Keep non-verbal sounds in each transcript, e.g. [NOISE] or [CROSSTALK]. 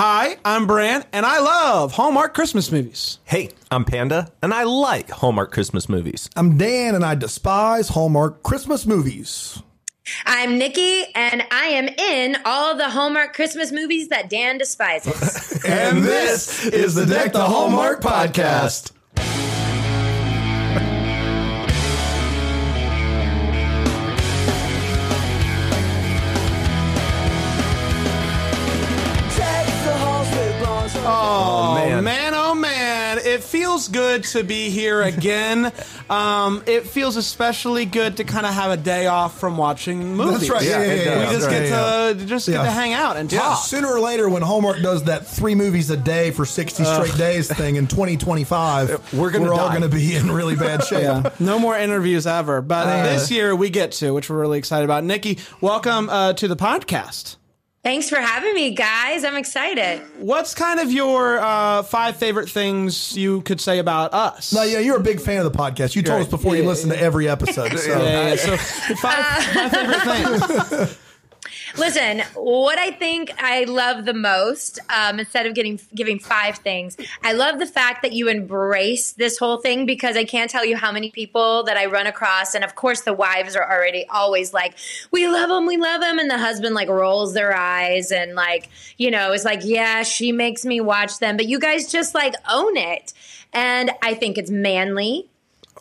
Hi, I'm Bran, and I love Hallmark Christmas movies. Hey, I'm Panda, and I like Hallmark Christmas movies. I'm Dan, and I despise Hallmark Christmas movies. I'm Nikki, and I am in all the Hallmark Christmas movies that Dan despises. [LAUGHS] And this is the Deck the Hallmark podcast. Feels good to be here again. [LAUGHS] um, it feels especially good to kind of have a day off from watching movies. That's right. Yeah, yeah, yeah. does. We yeah. just Yeah, get yeah. to just get Yeah. to hang out and Yeah, talk. sooner or later, when Hallmark does that three movies a day for 60 straight days thing in 2025, We're gonna all going to be in really bad [LAUGHS] shape. Yeah, no more interviews ever. But Uh, this year we get to, which we're really excited about. Nikki, welcome uh, to the podcast. Thanks for having me, guys. I'm excited. What's kind of your uh, five favorite things you could say about us? No, yeah, you're a big fan of the podcast. You told Right. us before you Yeah, listened to every episode. So. [LAUGHS] Yeah, yeah, so five, five favorite things. [LAUGHS] Listen, what I think I love the most, um, instead of getting giving five things, I love the fact that you embrace this whole thing because I can't tell you how many people that I run across, and of course the wives are already always like, "We love him, we love him," and the husband like rolls their eyes and like, you know, is like, "Yeah, she makes me watch them," but you guys just like own it, and I think it's manly.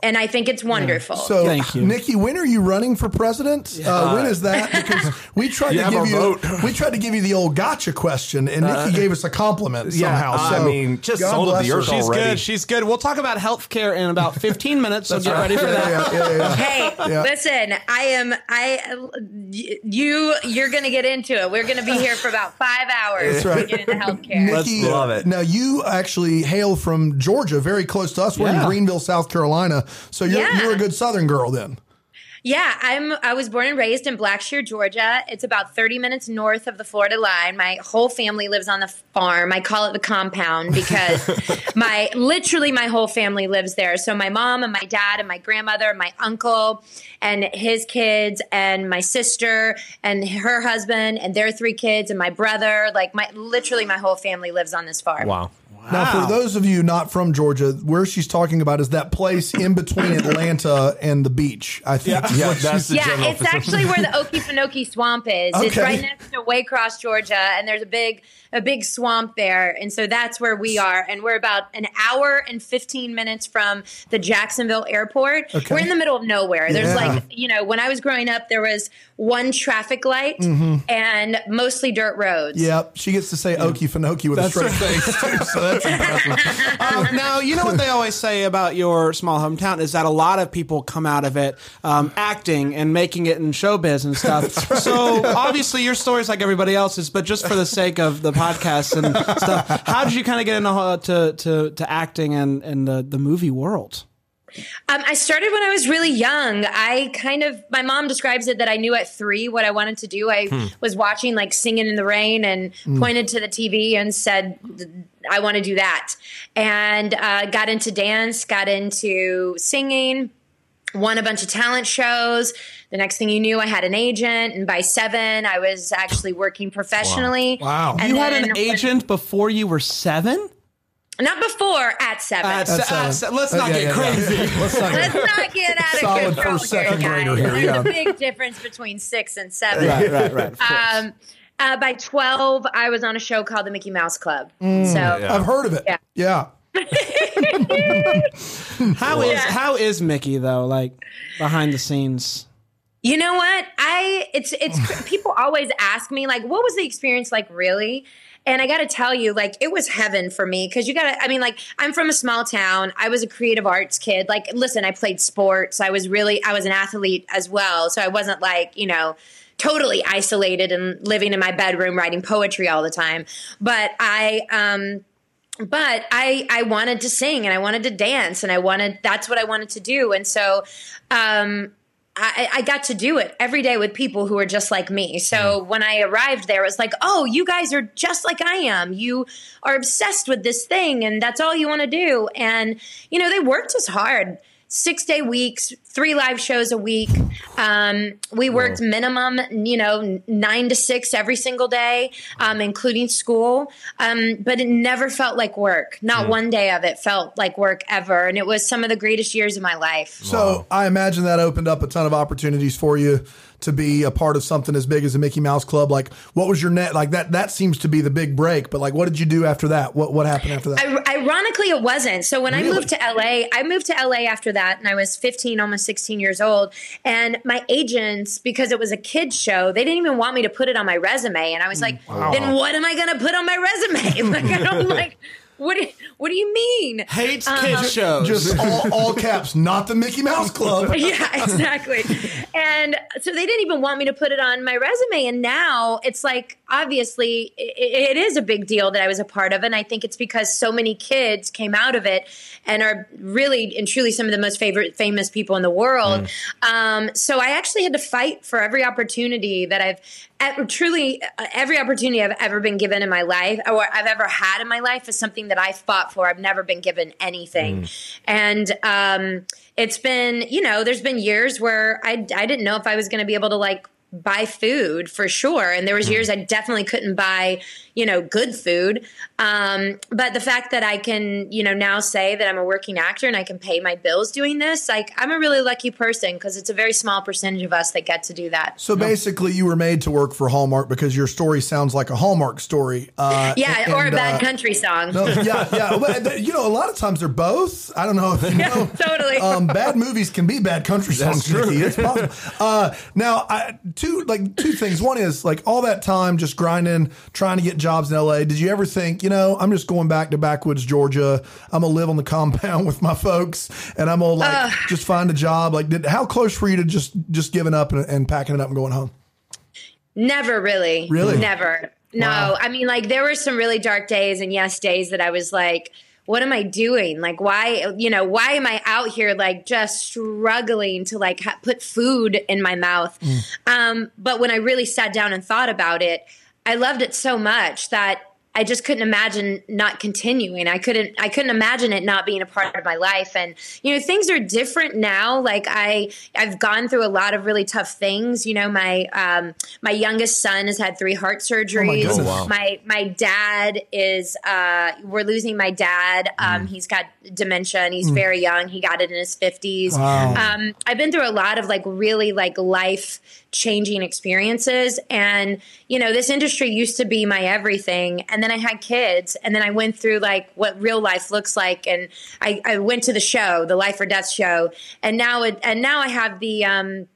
And I think it's wonderful. So, Thank you. Nikki, when are you running for president? Uh, when is that? [LAUGHS] Because we tried You to give you vote. [LAUGHS] we tried to give you the old gotcha question, and Nikki gave us a compliment yeah, somehow. I so mean, just God sold bless the earth She's already. good. She's good. We'll talk about healthcare in about [LAUGHS] 15 minutes, so get right. ready for that. Yeah, yeah, yeah, yeah. Hey, Yeah. listen, I am I you you're going to get into it. We're going to be here for about 5 hours That's right. get into healthcare. Nikki, Let's love it. Now you actually hail from Georgia, very close to us. We're Yeah. in Greenville, South Carolina. So you're Yeah. you're a good Southern girl then. Yeah, I'm I was born and raised in Blackshear, Georgia. It's about 30 minutes north of the Florida line. My whole family lives on the farm. I call it the compound because [LAUGHS] my literally my whole family lives there. So my mom and my dad and my grandmother, my uncle and his kids and my sister and her husband and their three kids and my brother, like my literally my whole family lives on this farm. Wow. Now, for those of you not from Georgia, where she's talking about is that place in between [LAUGHS] Atlanta and the beach. I think. is Yeah, that's the Yeah, general it's actually where the [LAUGHS] Okefenokee Swamp is. It's right next to Waycross, Georgia, and there's a big a big swamp there, and so that's where we are. And we're about an hour and fifteen minutes from the Jacksonville Airport. Okay. We're in the middle of nowhere. There's Yeah. like you know, when I was growing up, there was one traffic light mm-hmm. and mostly dirt roads. Yep, she gets to say Okefenokee with a straight face too, so that's [LAUGHS] impressive. Um, now, you know what they always say about your small hometown is that a lot of people come out of it um, acting and making it in showbiz and stuff. [LAUGHS] So obviously, your story's like everybody else's, but just for the sake of the podcast and stuff, how did you kind of get into uh, to, to, to acting and, and the, the movie world? Um, I started when I was really young. I kind of, my mom describes it that I knew at three what I wanted to do. I was watching like Singing in the Rain and pointed to the TV and said, I want to do that. And uh, got into dance, got into singing, won a bunch of talent shows. The next thing you knew, I had an agent. And by seven, I was actually working professionally. Wow. And You had an agent before you were seven? Not before, at seven. At se- That's, uh, at se- let's not yeah, get yeah, crazy. yeah. Let's not Let's get not get out of Solid control first, second here, grader guys. here, There's a big difference between six and seven. Right, right, right. Um, uh, by 12, I was on a show called The Mickey Mouse Club. so, I've heard of it. Yeah. Yeah. [LAUGHS] How is Yeah. how is Mickey though? Like behind the scenes. you know what? I it's it's people always ask me like, what was the experience like really? And I got to tell you, like, it was heaven for me because you got to, I mean, like, I'm from a small town. I was a creative arts kid. Like, listen, I played sports. I was really, I was an athlete as well. So I wasn't like, you know, totally isolated and living in my bedroom writing poetry all the time. But I, um, but I I wanted to sing and I wanted to dance and I wanted that's what I wanted to do and so um I, I got to do it every day with people who are just like me. So mm. when I arrived there, it was like, oh, you guys are just like I am. You are obsessed with this thing, and that's all you want to do. And, you know, they worked as hard six day weeks, three live shows a week. Um, we worked minimum, you know, nine to six every single day, um, including school. Um, but it never felt like work. Not one day of it felt like work ever. And it was some of the greatest years of my life. So I imagine that opened up a ton of opportunities for you to be a part of something as big as the Mickey Mouse Club. Like, what was your net? Like that. That seems to be the big break. But like, what did you do after that? What What happened after that? I, ironically, it wasn't. So when Really? I moved to LA, I moved to LA after that, and I was 15, almost 16 years old. And my agents, because it was a kids show, they didn't even want me to put it on my resume. And I was hmm. like, then what am I going to put on my resume? [LAUGHS] Like, I don't like. What do, what do you mean? Hates kids shows. Just all, all caps, not the Mickey Mouse Club. yeah, exactly. and so they didn't even want me to put it on my resume. And now it's like, obviously, i it is a big deal that I was a part of. And I think it's because so many kids came out of it and are really and truly some of the most favorite, famous people in the world. Um, so I actually had to fight for every opportunity that I've at, truly uh, every opportunity I've ever been given in my life or I've ever had in my life is something that I fought for. I've never been given anything. And um, it's been, you know, there's been years where I, I didn't know if I was going to be able to like buy food for sure. And there was years I definitely couldn't buy, you know, good food. Um, but the fact that I can, you know, now say that I'm a working actor and I can pay my bills doing this, like I'm a really lucky person because it's a very small percentage of us that get to do that. So basically, you were made to work for Hallmark because your story sounds like a Hallmark story. Uh, [LAUGHS] Yeah, or a bad uh, country song. no, yeah, [LAUGHS] yeah. But, you know, a lot of times they're both. I don't know if you know. [LAUGHS] totally. Um, bad movies can be bad country songs, Nikki. It's possible. Uh, now, I, two like two things. One is like all that time just grinding, trying to get jobs in LA. Did you ever think, you know, I'm just going back to backwoods Georgia. I'm gonna live on the compound [LAUGHS] with my folks, and I'm gonna like just find a job. Like, did how close were you to just just giving up and, and packing it up and going home? Never really. Really? Never. No. Wow. I mean, like, there were some really dark days and yes, days that I was like, what am I doing? Like, why, you know, why am I out here, like, just struggling to, like, ha- put food in my mouth? Um, but when I really sat down and thought about it, I loved it so much that I just couldn't imagine not continuing. I couldn't I couldn't imagine it not being a part of my life. And you know, things are different now. Like I I've gone through a lot of really tough things. You know, my um my youngest son has had three heart surgeries. goodness. Oh, wow. My my dad is uh we're losing my dad. Um he's got dementia and he's very young. He got it in his 50s. Wow. Um I've been through a lot of like really like life changing experiences. And you know this industry used to be my everything. And then i had kids and then i went through like what real life looks like. And i, I went to the show the life or death show. And now it and now i have the um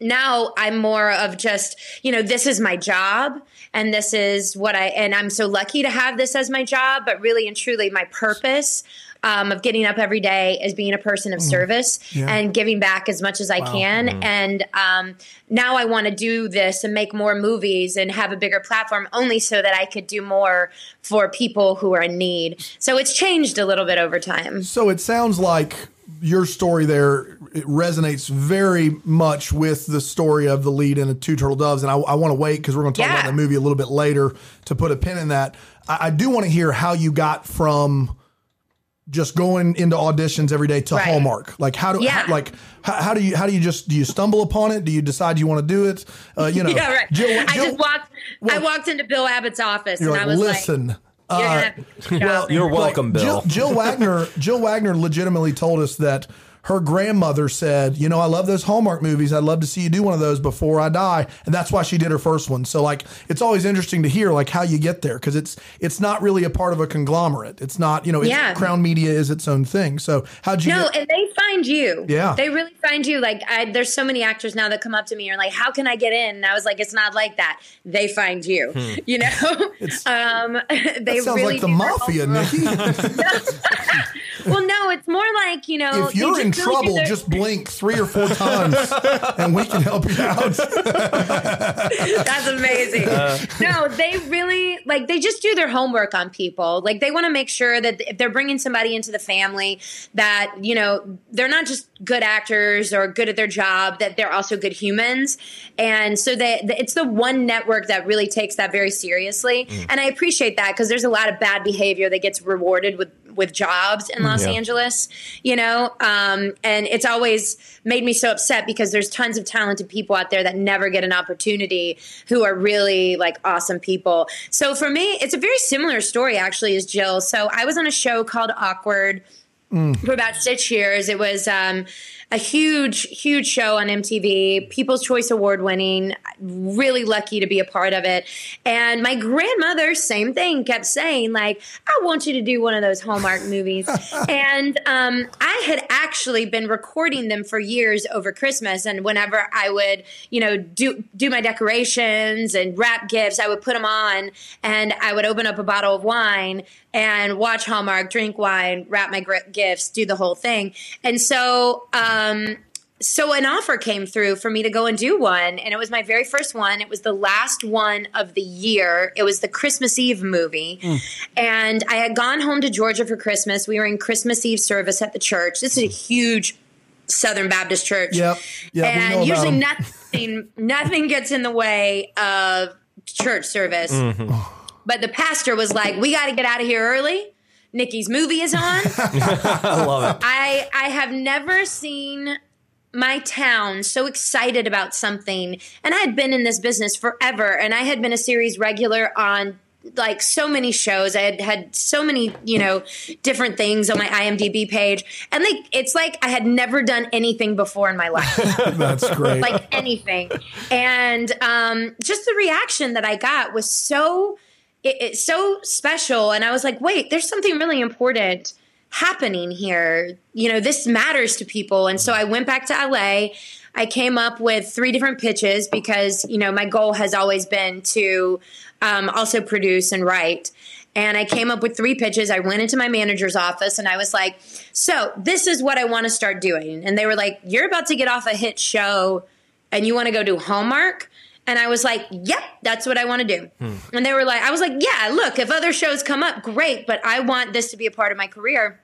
now I'm more of just, you know, this is my job and this is what I, and I'm so lucky to have this as my job, but really and truly my purpose um, of getting up every day is being a person of service and giving back as much as I can. And um, now I want to do this and make more movies and have a bigger platform only so that I could do more for people who are in need. So it's changed a little bit over time. So it sounds like your story there it resonates very much with the story of the lead in the Two Turtle Doves, and I, I want to wait because we're going to talk Yeah. about the movie a little bit later to put a pin in that. I, I do want to hear how you got from just going into auditions every day to Right. Hallmark. Like how do Yeah. how, like how, how do you how do you just do you stumble upon it? Do you decide you want to do it? Uh, you know, [LAUGHS] Yeah, right. Jill- I just walked. I walked into Bill Abbott's office You're and like, I was listen. like, "You're gonna uh, have to get. [LAUGHS] You're welcome, Bill. Jill, Jill Wagner. Jill Wagner legitimately told us that her grandmother said, "You know, I love those Hallmark movies. I'd love to see you do one of those before I die." And that's why she did her first one. So, like, it's always interesting to hear like how you get there because it's it's not really a part of a conglomerate. It's not you know. It's, Yeah. Crown Media is its own thing. So, how'd you? No, get, and they find you. Yeah. They really find you. Like, I, there's so many actors now that come up to me and are like, how can I get in? And I was like, it's not like that. They find you. You know? [LAUGHS] [LAUGHS] um, they Hmm. that sounds really like the mafia. Nikki. [LAUGHS] Well, no, it's more like, you know, if you're they in trouble, just blink three or four times, [LAUGHS] and we can help you out. That's amazing. Uh. no, they really like they just do their homework on people. Like they want to make sure that if they're bringing somebody into the family that, you know, they're not just good actors or good at their job, that they're also good humans. And so they it's the one network that really takes that very seriously. Mm. And I appreciate that because there's a lot of bad behavior that gets rewarded with with jobs in Los Yeah. Angeles, you know? Um, and it's always made me so upset because there's tons of talented people out there that never get an opportunity who are really like awesome people. So for me, it's a very similar story actually as Jill. So I was on a show called Awkward for about six years. It was um, a huge, huge show on MTV, People's Choice Award winning. Really lucky to be a part of it. And my grandmother, same thing, kept saying like, "I want you to do one of those Hallmark movies." [LAUGHS] and um, I had actually been recording them for years over Christmas. And whenever I would, you know, do do my decorations and wrap gifts, I would put them on, and I would open up a bottle of wine and watch Hallmark, drink wine, wrap my gifts, do the whole thing. And so, um, so an offer came through for me to go and do one, and it was my very first one. It was the last one of the year. It was the Christmas Eve movie, and I had gone home to Georgia for Christmas. We were in Christmas Eve service at the church. This is a huge Southern Baptist church. Yep. Yep, and usually nothing nothing gets in the way of church service. But the pastor was like, "We got to get out of here early. Nikki's movie is on." [LAUGHS] I love it. I I have never seen my town so excited about something and I had been in this business forever and I had been a series regular on like so many shows I had had so many you know different things on my IMDb page and like it's like I had never done anything before in my life [LAUGHS] That's great. like anything. And um, just the reaction that I got was so it, it's so special. And I was like, wait, there's something really important happening here. You know, this matters to people. And so I went back to LA. I came up with three different pitches because, you know, my goal has always been to um, also produce and write. And I came up with three pitches. I went into my manager's office and I was like, so this is what I want to start doing. And they were like, you're about to get off a hit show and you want to go do Hallmark? And I was like, yep, that's what I want to do. And they were like, I was like, yeah, look, if other shows come up, great, but I want this to be a part of my career.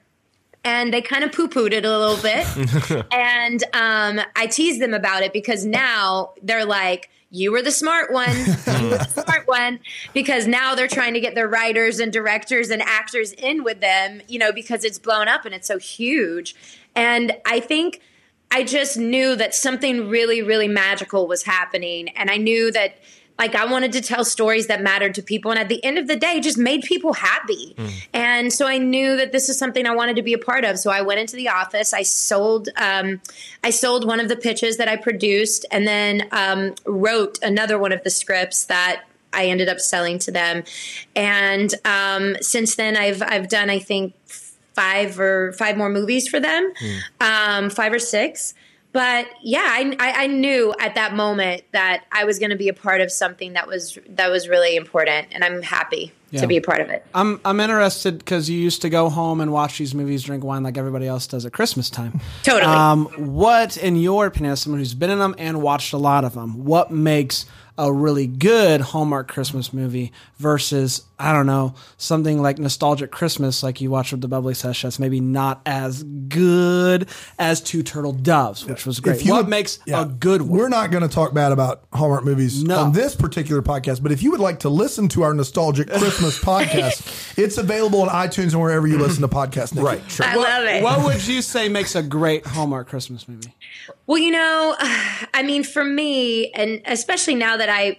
And they kind of poo pooed it a little bit. [LAUGHS] and um, I teased them about it because now they're like, you were the smart one. [LAUGHS] You were the smart one. Because now they're trying to get their writers and directors and actors in with them, you know, because it's blown up and it's so huge. And I think I just knew that something really, really magical was happening. And I knew that, like, I wanted to tell stories that mattered to people. And at the end of the day, just made people happy. And so I knew that this is something I wanted to be a part of. So I went into the office. I sold, um, I sold one of the pitches that I produced, and then um, wrote another one of the scripts that I ended up selling to them. And um, since then, I've I've done I think five or five more movies for them, um, five or six. But yeah, I, I, I knew at that moment that I was going to be a part of something that was that was really important, and I'm happy Yeah. to be a part of it. I'm I'm interested because you used to go home and watch these movies, drink wine like everybody else does at Christmas time. Totally. Um, what, in your opinion, as someone who's been in them and watched a lot of them, what makes a really good Hallmark Christmas movie versus I don't know something like nostalgic Christmas, like you watched with the Bubbly Sesh, that's maybe not as good as Two Turtle Doves, which was great. If you What would- makes yeah, a good one? We're not going to talk bad about Hallmark movies No. on this particular podcast, but if you would like to listen to our nostalgic Christmas [LAUGHS] podcast, it's available on iTunes and wherever you listen to podcasts. Nikki. Right. Sure. I love it. What would you say makes a great Hallmark Christmas movie? Well, you know, [SIGHS] I mean, for me, and especially now that I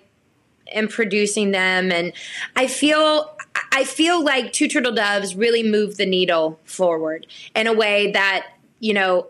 am producing them, and I feel. I feel like Two Turtle Doves really moved the needle forward in a way that, you know,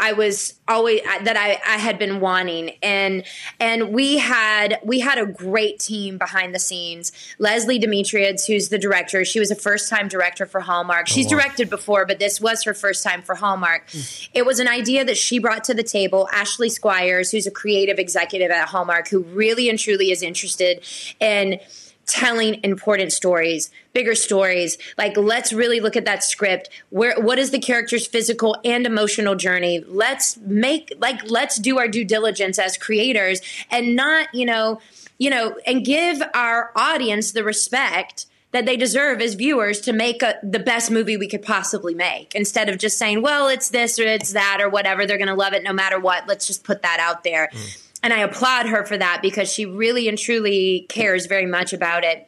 I was always that I, I had been wanting and and we had we had a great team behind the scenes. Leslie Demetriades, who's the director, she was a first time director for Hallmark. Oh, She's directed before, but this was her first time for Hallmark. Hmm. It was an idea that she brought to the table. Ashley Squires, who's a creative executive at Hallmark, who really and truly is interested in telling important stories bigger stories. Like let's really look at that script. Where what is the character's physical and emotional journey? Let's make like let's do our due diligence as creators and not you know you know and give our audience the respect that they deserve as viewers to make a, the best movie we could possibly make. Instead of just saying well it's this or it's that or whatever they're going to love it no matter what. Let's just put that out there mm. And I applaud her for that because she really and truly cares very much about it.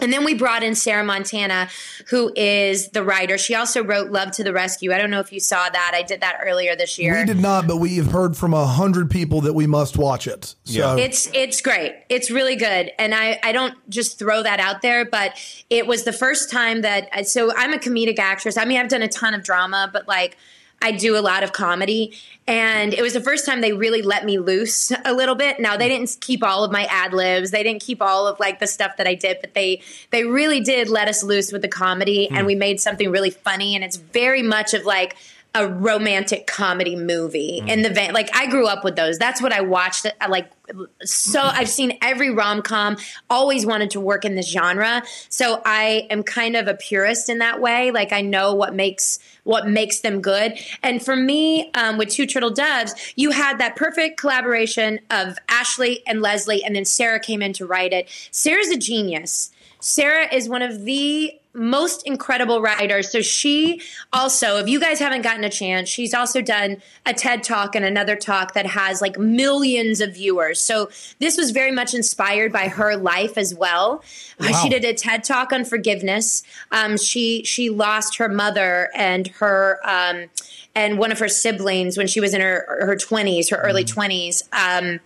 And then we brought in Sarah Montana, who is the writer. She also wrote Love to the Rescue. I don't know if you saw that. I did that earlier this year. We did not, but we've heard from a hundred people that we must watch it. So It's it's great. It's really good, and I I don't just throw that out there, but it was the first time that so I'm a comedic actress. I mean, I've done a ton of drama, but like I do a lot of comedy, and it was the first time they really let me loose a little bit. Now they didn't keep all of my ad libs, they didn't keep all of like the stuff that I did, but they they really did let us loose with the comedy, and hmm. we made something really funny, and it's very much of like a romantic comedy movie mm. in the vein like I grew up with those. That's what I watched. I like so mm-hmm. I've seen every rom com. Always wanted to work in this genre, so I am kind of a purist in that way. Like I know what makes what makes them good. And for me, um, with Two Turtle Doves, you had that perfect collaboration of Ashley and Leslie, and then Sarah came in to write it. Sarah's a genius. Sarah is one of the most incredible writers. So she also, if you guys haven't gotten a chance, she's also done a TED talk and another talk that has like millions of viewers. So this was very much inspired by her life as well. Uh, Wow. she did a TED talk on forgiveness. Um, she she lost her mother and her um, and one of her siblings when she was in her her twenties, her early twenties. Um,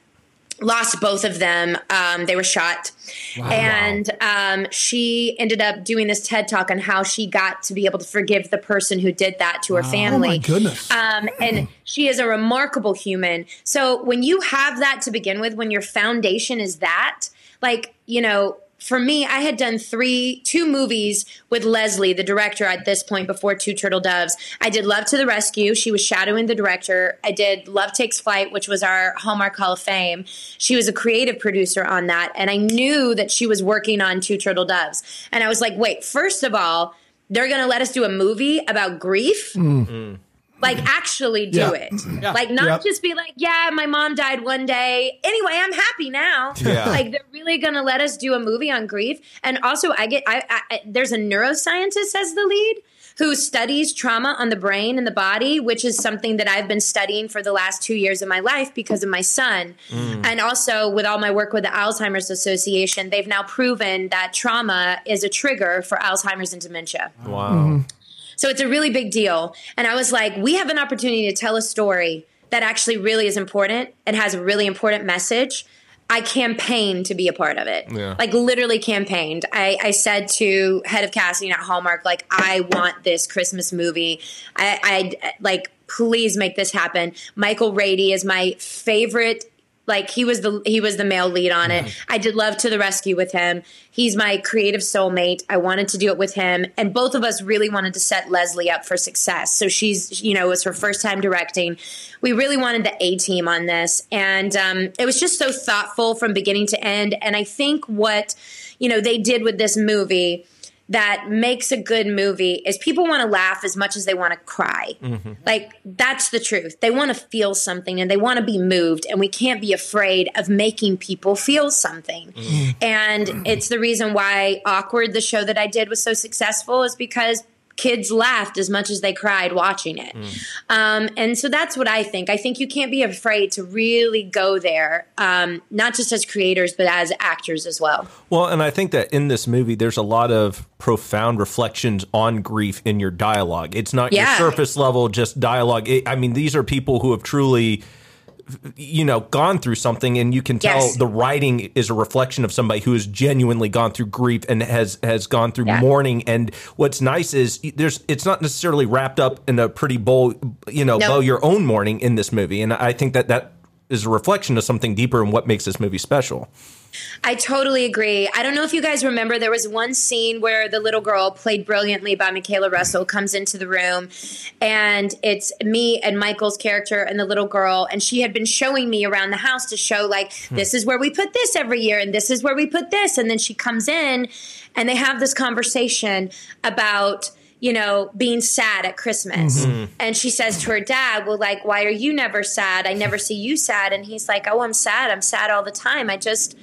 lost both of them. Um, they were shot. And um, she ended up doing this TED talk on how she got to be able to forgive the person who did that to her oh family. my goodness. Um, and she is a remarkable human. So when you have that to begin with, when your foundation is that, like, you know, for me, I had done three, two movies with Leslie, the director, at this point before Two Turtle Doves. I did Love to the Rescue. She was shadowing the director. I did Love Takes Flight, which was our Hallmark Hall of Fame. She was a creative producer on that. And I knew that she was working on Two Turtle Doves. And I was like, wait, first of all, they're going to let us do a movie about grief? Mm. Mm. Like actually do Yeah. it. [CLEARS THROAT] Like not Yep. just be like, yeah, my mom died one day. Anyway, I'm happy now. Yeah. [LAUGHS] Like they're really going to let us do a movie on grief. And also I get I, I I- there's a neuroscientist as the lead who studies trauma on the brain and the body, which is something that I've been studying for the last 2 years of my life because of my son. Mm. And also with all my work with the Alzheimer's Association, they've now proven that trauma is a trigger for Alzheimer's and dementia. Wow. Mm-hmm. So it's a really big deal. And I was like, we have an opportunity to tell a story that actually really is important and has a really important message. I campaigned to be a part of it. Yeah. Like literally campaigned. I, I said to head of casting at Hallmark, like, I want this Christmas movie. I, I like, please make this happen. Michael Rady is my favorite like he was the he was the male lead on it. I did Love to the Rescue with him. He's my creative soulmate. I wanted to do it with him, and both of us really wanted to set Leslie up for success. So she's you know it was her first time directing. We really wanted the A team on this, and um, it was just so thoughtful from beginning to end. And I think what you know they did with this movie that makes a good movie is people want to laugh as much as they want to cry. Mm-hmm. Like that's the truth. They want to feel something and they want to be moved and we can't be afraid of making people feel something. Mm. And it's the reason why Awkward the show that I did was so successful is because kids laughed as much as they cried watching it. Um, and so that's what I think. I think you can't be afraid to really go there, um, not just as creators, but as actors as well. Well, and I think that in this movie, there's a lot of profound reflections on grief in your dialogue. It's not Yeah. your surface level, just dialogue. It, I mean, these are people who have truly, you know, gone through something, and you can tell Yes. the writing is a reflection of somebody who has genuinely gone through grief and has has gone through Yeah. mourning. And what's nice is there's it's not necessarily wrapped up in a pretty bow, you know, No. bow your own mourning in this movie. And I think that that is a reflection of something deeper in what makes this movie special. I totally agree. I don't know if you guys remember, there was one scene where the little girl, played brilliantly by Michaela Russell, comes into the room, and it's me and Michael's character and the little girl, and she had been showing me around the house to show, like, hmm. this is where we put this every year, and this is where we put this. And then she comes in, and they have this conversation about you know, being sad at Christmas. Mm-hmm. And she says to her dad, Well, like, why are you never sad? I never see you sad. And he's like, Oh, I'm sad. I'm sad all the time. I just,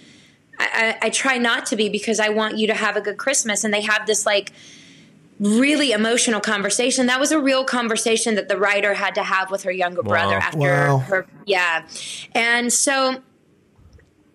I, I, I try not to be because I want you to have a good Christmas. And they have this like really emotional conversation. That was a real conversation that the writer had to have with her younger brother after Wow. her. Yeah. And so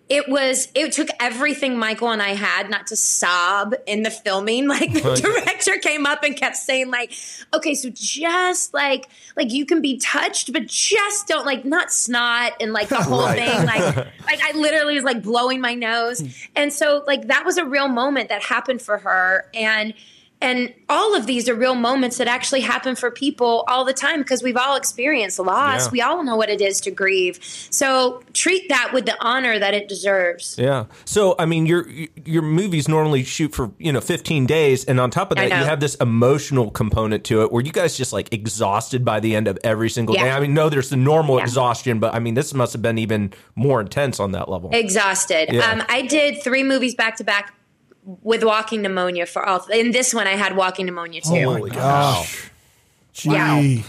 it was it took everything Michael and I had not to sob in the filming. [LAUGHS] Like the director came up and kept saying, like, okay, so just like like you can be touched, but just don't like not snot and like the [LAUGHS] whole Right. thing. Like [LAUGHS] like I literally was like blowing my nose. And so like that was a real moment that happened for her. And and all of these are real moments that actually happen for people all the time because we've all experienced loss. Yeah. We all know what it is to grieve. So treat that with the honor that it deserves. Yeah. So I mean, your your movies normally shoot for you know 15 days, and on top of that, you have this emotional component to it. Where you guys just like exhausted by the end of every single Yeah. day. I mean, no, there's the normal Yeah. exhaustion, but I mean, this must have been even more intense on that level. Exhausted. Um, I did three movies back to back with walking pneumonia for all. In this one, I had walking pneumonia oh too. Oh my gosh. Gee. Yeah.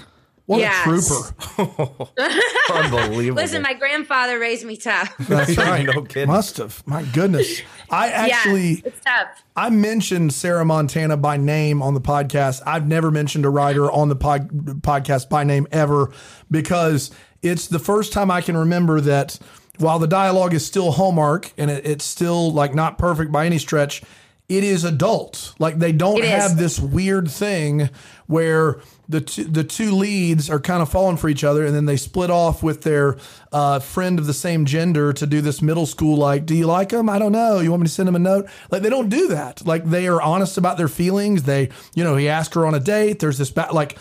What Yes. a trooper. [LAUGHS] Unbelievable. Listen, my grandfather raised me tough. That's right. [LAUGHS] no kidding. Must have. My goodness. I actually yeah, it's tough. I mentioned Sarah Montana by name on the podcast. I've never mentioned a writer on the pod, podcast by name ever because it's the first time I can remember that while the dialogue is still Hallmark and it, it's still like not perfect by any stretch, it is adult. Like they don't It is. have this weird thing where the two, the two leads are kind of falling for each other and then they split off with their uh, friend of the same gender to do this middle school like do you like him i don't know. You want me to send him a note? Like they don't do that. Like they are honest about their feelings. They you know he asked her on a date. There's this ba- like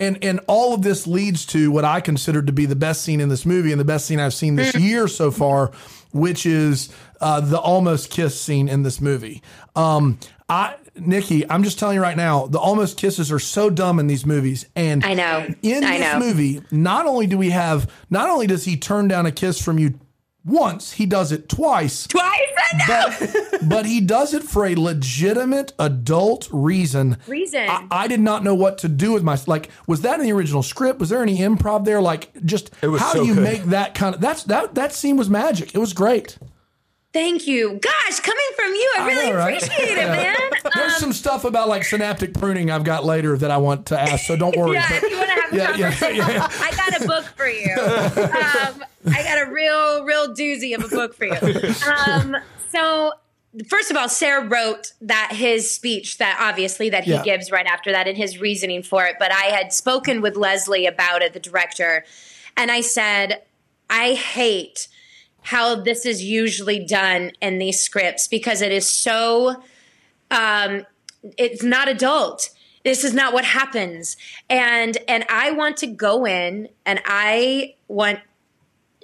and and all of this leads to what I consider to be the best scene in this movie and the best scene I've seen this year so far, which is uh, the almost kiss scene in this movie. Um, I Nikki, I'm just telling you right now, the almost kisses are so dumb in these movies, and I know. in I this know. movie, not only do we have, not only does he turn down a kiss from you once, he does it twice. Twice, I. But, but he does it for a legitimate adult reason. Reason. I, I did not know what to do with my like. Was that in the original script? Was there any improv there? Like, just was how so do you good. make that kind of? That's that that scene was magic. It was great. Thank you. Gosh, coming from you, I I really know, right? appreciate it, man. [LAUGHS] There's Um, some stuff about like synaptic pruning I've got later that I want to ask. So don't worry. yeah, But- if you want to have a Yeah, yeah, conversation, yeah. I got a book for you. Um, I got a real, real doozy of a book for you. Um, so, first of all, Sarah wrote that his speech that obviously that he Yeah. gives right after that and his reasoning for it. But I had spoken with Leslie about it, the director, and I said, I hate how this is usually done in these scripts because it is so um, it's not adult. This is not what happens. And and i want to go in and i want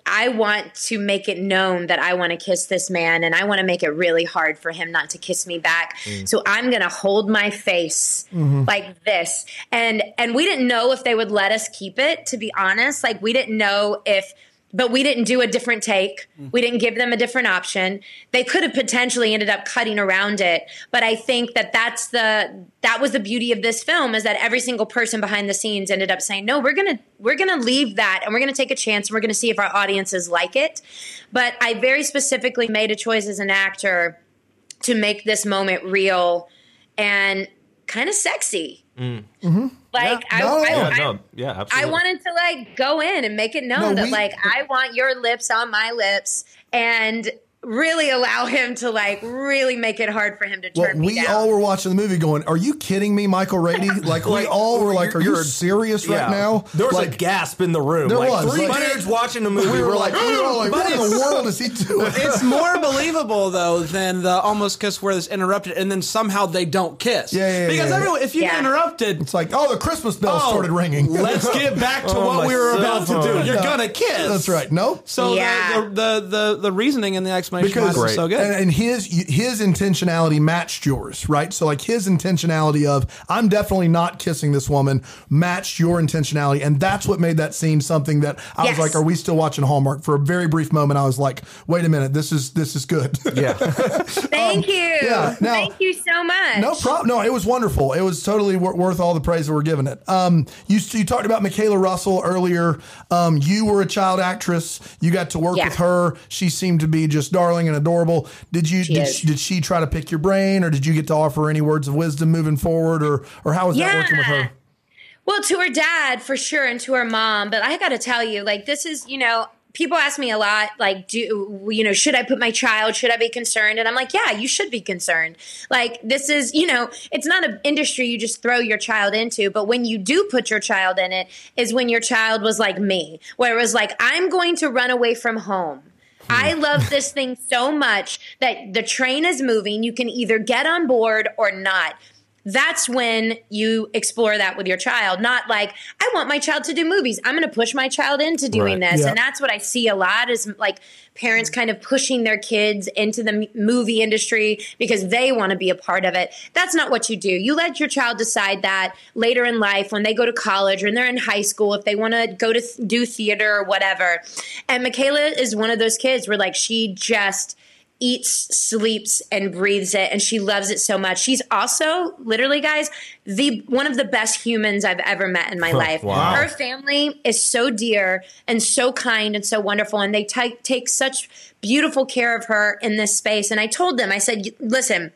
i want to make it known that i want to kiss this man and i want to make it really hard for him not to kiss me back. So i'm going to hold my face like this. And and we didn't know if they would let us keep it to be honest. Like we didn't know if but we didn't do a different take. Mm. We didn't give them a different option. They could have potentially ended up cutting around it, but I think that that's the that was the beauty of this film is that every single person behind the scenes ended up saying, "No, we're going to we're going to leave that and we're going to take a chance and we're going to see if our audiences like it." But I very specifically made a choice as an actor to make this moment real and kind of sexy. Mm. Mm-hmm. Like I, No, no, I. Yeah, I- no, yeah, I wanted to like go in and make it known No, that we- like I want your lips on my lips and really allow him to like really make it hard for him to Well, turn me we down. all were watching the movie going, Are you kidding me, Michael Rady? [LAUGHS] Like, we all were like, Are you you're- serious right now? There was like, a gasp in the room. There like was, three like- dudes watching a movie. we were we're like, we were like, But What in the world is he doing? It's [LAUGHS] more believable though than the almost kiss where it's interrupted and then somehow they don't kiss. Yeah, yeah, Because yeah. everyone, if you Yeah. get interrupted, It's like, Oh, the Christmas bells oh, started ringing. [LAUGHS] Let's get back to Oh, what we were about to do. You're No. gonna kiss. That's right. No. So Yeah. the, the, the the the reasoning and the explanation because behind it is so good. And, and his his intentionality matched yours, right? So like his intentionality of I'm definitely not kissing this woman matched your intentionality, and that's what made that scene something that I Yes. was like, are we still watching Hallmark? For a very brief moment, I was like, wait a minute, this is this is good. yeah. [LAUGHS] Thank you. um, yeah, now- Thank you so much. No problem. No, it was wonderful. It was totally wor- worth all the praise that we're giving it. Um, you you talked about Michaela Russell earlier. Um, you were a child actress. You got to work Yeah. with her. She seemed to be just darling and adorable. Did you did she, did she try to pick your brain, or did you get to offer any words of wisdom moving forward, or or how was that working with her? Well, to her dad for sure, and to her mom. But I got to tell you, like, this is, you know, people ask me a lot, like, do you know, should I put my child? Should I be concerned? And I'm like, yeah, you should be concerned. Like, this is, you know, it's not an industry you just throw your child into, but when you do put your child in it, is when your child was like me, where it was like, I'm going to run away from home. I love this thing so much that the train is moving. You can either get on board or not that's when you explore that with your child. Not like i want my child to do movies. I'm going to push my child into doing Right. this. Yeah. and that's what i see a lot is like parents kind of pushing their kids into the movie industry because they want to be a part of it. That's not what you do. You let your child decide that later in life when they go to college or when they're in high school if they want to go to do theater or whatever. And michaela is one of those kids where like she just eats, sleeps, and breathes it, and she loves it so much. She's also literally, guys, the one of the best humans I've ever met in my life. wow. Her family is so dear and so kind and so wonderful, and they ta- take such beautiful care of her in this space. And I told them, I said, listen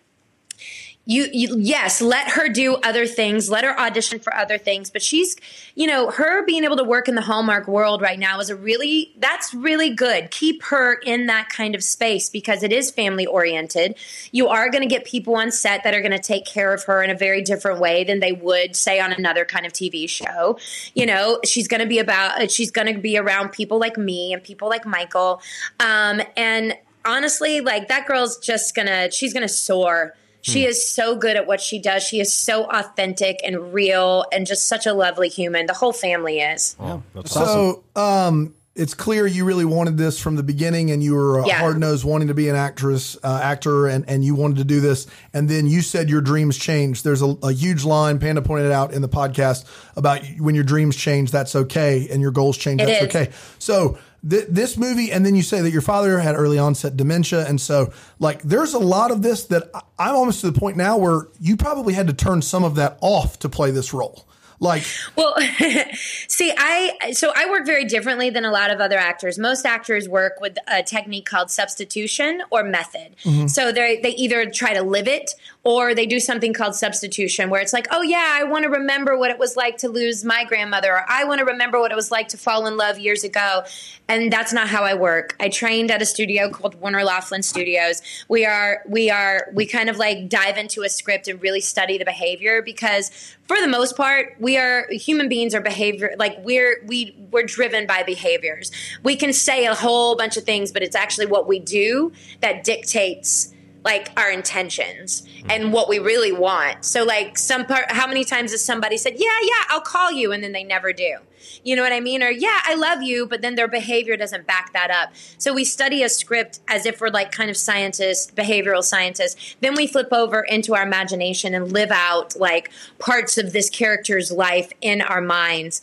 you, you yes let her do other things let her audition for other things but she's you know her being able to work in the hallmark world right now is a really that's really good. Keep her in that kind of space because it is family oriented. You are going to get people on set that are going to take care of her in a very different way than they would say on another kind of tv show. You know she's going to be about she's going to be around people like me and people like michael. Um, and honestly like that girl's just gonna she's gonna soar she is so good at what she does. She is so authentic and real and just such a lovely human. The whole family is. That's awesome. So, um, it's clear you really wanted this from the beginning, and you were Yeah. hard nosed, wanting to be an actress, uh, actor, and and you wanted to do this. And then you said your dreams changed. There's a, a huge line Panda pointed out in the podcast about when your dreams change, that's okay, and your goals change, It that's is. okay. So. Th- this movie, and then you say that your father had early onset dementia, and so like there's a lot of this that I- I'm almost to the point now where you probably had to turn some of that off to play this role. Like, Well, [LAUGHS] see, I so I work very differently than a lot of other actors. Most actors work with a technique called substitution or method. Mm-hmm. So they they either try to live it or they do something called substitution, where it's like, oh yeah, I want to remember what it was like to lose my grandmother, or I want to remember what it was like to fall in love years ago. And that's not how I work. I trained at a studio called Warner Loughlin Studios. We are we are we kind of like dive into a script and really study the behavior because for the most part, we are human beings are behavior like we're we we're driven by behaviors. We can say a whole bunch of things, but it's actually what we do that dictates like our intentions and what we really want. So like some part how many times has somebody said, "Yeah, yeah, I'll call you," and then they never do. You know what I mean? Or, "Yeah, I love you," but then their behavior doesn't back that up. So we study a script as if we're like kind of scientists, behavioral scientists. Then we flip over into our imagination and live out like parts of this character's life in our minds.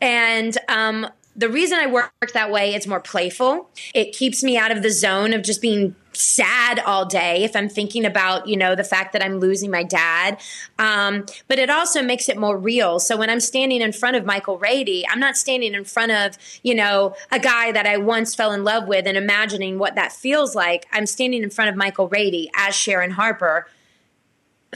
And um the reason I work that way, it's more playful. It keeps me out of the zone of just being sad all day if I'm thinking about, you know, the fact that I'm losing my dad. Um, but it also makes it more real. So when I'm standing in front of Michael Rady, I'm not standing in front of, you know, a guy that I once fell in love with and imagining what that feels like. I'm standing in front of Michael Rady as Sharon Harper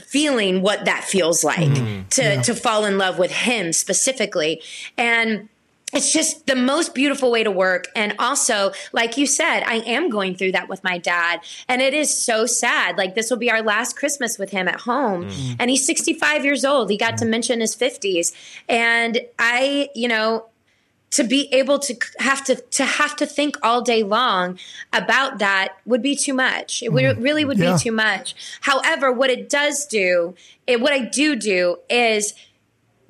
feeling what that feels like to to fall in love with him specifically and it's just the most beautiful way to work. And also like you said i am going through that with my dad. And it is so sad. Like this will be our last christmas with him at home. Mm. And he's 65 years old. He got to mm. mention his 50s and i you know to be able to have to to have to think all day long about that would be too much. It would, mm. really would Yeah. be too much. However, what it does do, it, what I do do is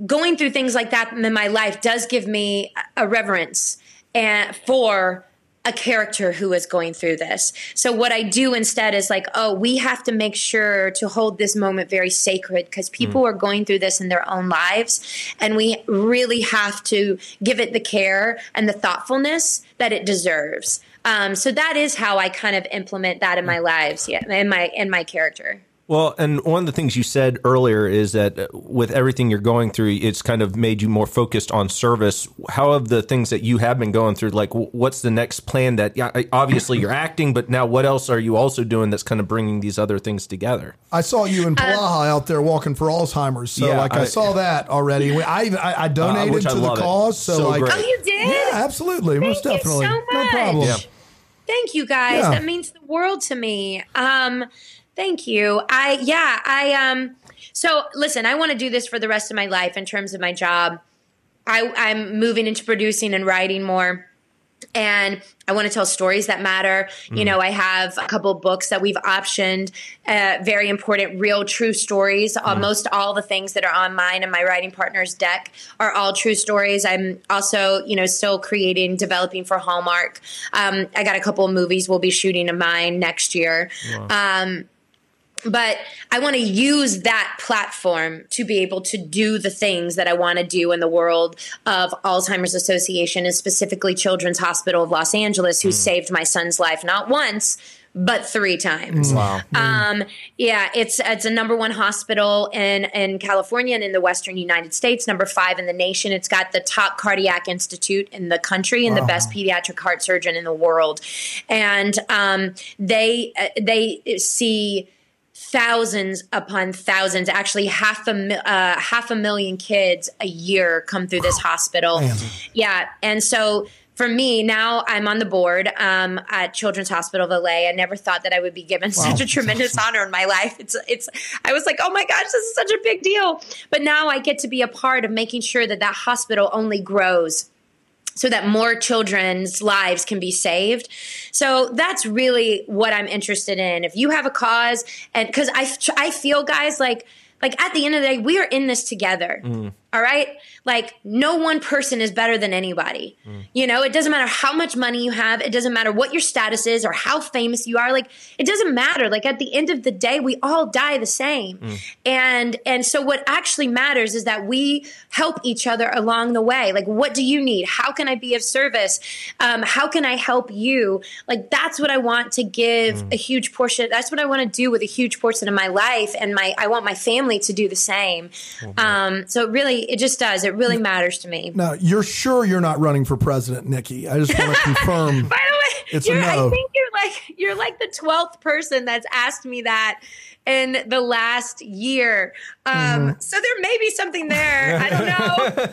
going through things like that in my life does give me a reverence and for a character who is going through this. So what I do instead is like, oh, we have to make sure to hold this moment very sacred because people are going through this in their own lives and we really have to give it the care and the thoughtfulness that it deserves. Um, so that is how I kind of implement that in my lives, yeah, in my in my character. Well, and one of the things you said earlier is that uh, with everything you're going through, it's kind of made you more focused on service. How have the things that you have been going through, like what's the next plan that, yeah, obviously you're acting, but now what else are you also doing that's kind of bringing these other things together? I saw you in Palaha out there walking for Alzheimer's. So Yeah, like I, I- saw that already. I even, I, I donated which I to the love it. cause. So, So like, great. Oh, you did? yeah, absolutely. most Thank definitely. you so No problem. Yeah. Thank you guys. Yeah. That means the world to me. Um, thank you. I yeah, I um so listen, I want to do this for the rest of my life in terms of my job. I, I'm moving into producing and writing more. And I want to tell stories that matter. You know, I have a couple books that we've optioned, uh, very important, real, true stories. Almost all the things that are on mine and my writing partner's deck are all true stories. I'm also, you know, still creating, developing for Hallmark. Um, I got a couple of movies we'll be shooting of mine next year. Um, but I want to use that platform to be able to do the things that I want to do in the world of Alzheimer's Association and specifically Children's Hospital of Los Angeles, who saved my son's life not once but three times. Wow. Um, yeah, it's it's a number one hospital in in California and in the Western United States, number five in the nation. It's got the top cardiac institute in the country and the best pediatric heart surgeon in the world, and um, they uh, they see thousands upon thousands actually half a uh, half a million kids a year come through this hospital. Yeah and so for me now i'm on the board um, at children's hospital of la i never thought that i would be given such a tremendous [LAUGHS] honor in my life. It's it's i was like oh my gosh this is such a big deal. But now i get to be a part of making sure that that hospital only grows so that more children's lives can be saved. So that's really what I'm interested in. If you have a cause, and because I, I feel, guys, like like at the end of the day, we are in this together. Mm. All right, like no one person is better than anybody. You know, it doesn't matter how much money you have. It doesn't matter what your status is or how famous you are. Like it doesn't matter. Like at the end of the day, we all die the same. And and so what actually matters is that we help each other along the way. Like what do you need? How can I be of service? Um, how can I help you? Like that's what I want to give a huge portion. That's what I want to do with a huge portion of my life, and my I want my family to do the same. Um, so it really, it just does. It really matters to me. Now, you're sure you're not running for president, Nikki? I just want to [LAUGHS] confirm. By the way, It's a you're, no. I think you're like you're like the twelfth person that's asked me that in the last year. Um, Mm-hmm. So there may be something there. I don't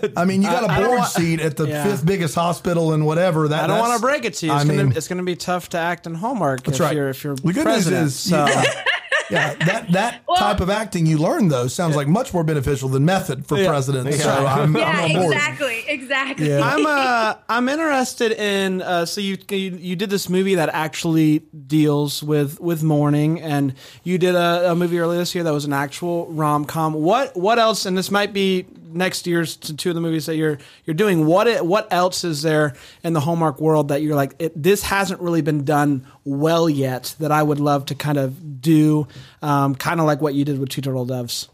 know. [LAUGHS] I mean, you got a board seat at the Yeah. fifth biggest hospital and whatever. That I don't want to break it to you. It's I gonna mean, it's gonna be tough to act in Hallmark that's if right. you're if you're the good president. news is, so. yeah, [LAUGHS] yeah, that that [LAUGHS] type of acting you learn though sounds like much more beneficial than method for Yeah. president. So I'm, yeah, I'm on board. exactly, exactly. Yeah. I'm uh I'm interested in uh so you, you you did this movie that actually deals with with mourning and you did a, a movie earlier this year that was an actual rom com. What what else? And this might be next year's to two of the movies that you're you're doing. What it, what else is there in the Hallmark world that you're like it, this hasn't really been done well yet that I would love to kind of do, um, kind of like what you did with Two Turtle Doves.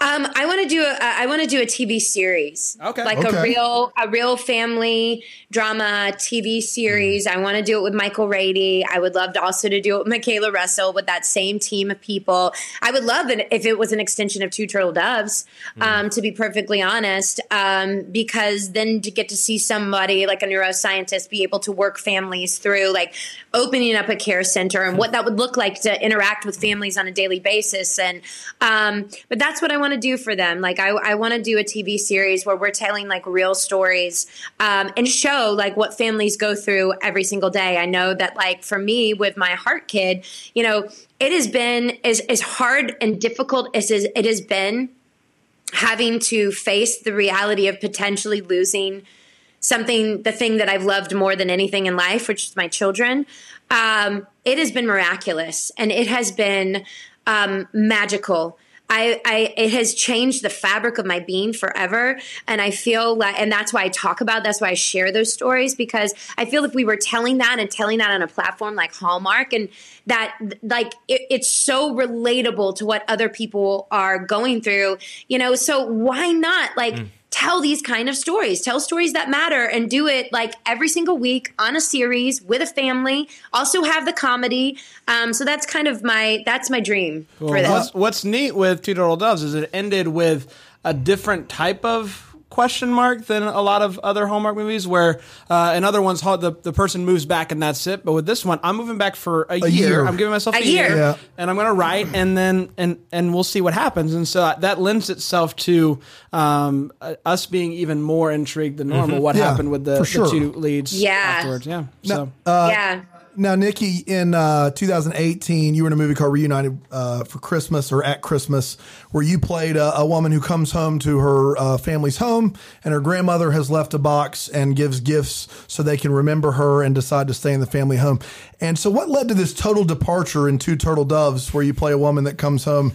Um, I want to do a I want to do a TV series. Okay. like Okay. a real a real family drama TV series. I want to do it with Michael Rady. I would love to also to do it with Michaela Russell with that same team of people. I would love it if it was an extension of Two Turtle Doves. Um, to be perfectly honest, um, because then to get to see somebody like a neuroscientist be able to work families through like opening up a care center and what that would look like to interact with families on a daily basis and um, but that's what i want to do for them like i, I want to do a tv series where we're telling like real stories um, and show like what families go through every single day i know that like for me with my heart kid you know it has been as, as hard and difficult as it has been having to face the reality of potentially losing something, the thing that I've loved more than anything in life, which is my children. Um, it has been miraculous and it has been um, magical. I, I, it has changed the fabric of my being forever. And I feel like, and that's why I talk about, that's why I share those stories because I feel if we were telling that and telling that on a platform like Hallmark and that like it, it's so relatable to what other people are going through, you know, so why not like, hmm. Tell these kind of stories, tell stories that matter, and do it like every single week on a series with a family. Also have the comedy. Um, so that's kind of my that's my dream for this. What's, what's neat with Two Turtle Doves is it ended with a different type of question mark than a lot of other Hallmark movies, where uh, in other ones the the person moves back and that's it. But with this one, I'm moving back for a, year. year. I'm giving myself a, A year. year, Yeah. and I'm going to write, and then and and we'll see what happens. And so that lends itself to um, uh, us being even more intrigued than normal. What Yeah, happened with the, for the two leads? Yeah. afterwards. Yeah. So. yeah. Now, Nikki, in uh, 2018, you were in a movie called Reunited uh, for Christmas or at Christmas, where you played a, a woman who comes home to her uh, family's home, and her grandmother has left a box and gives gifts so they can remember her and decide to stay in the family home. And so, what led to this total departure in Two Turtle Doves, where you play a woman that comes home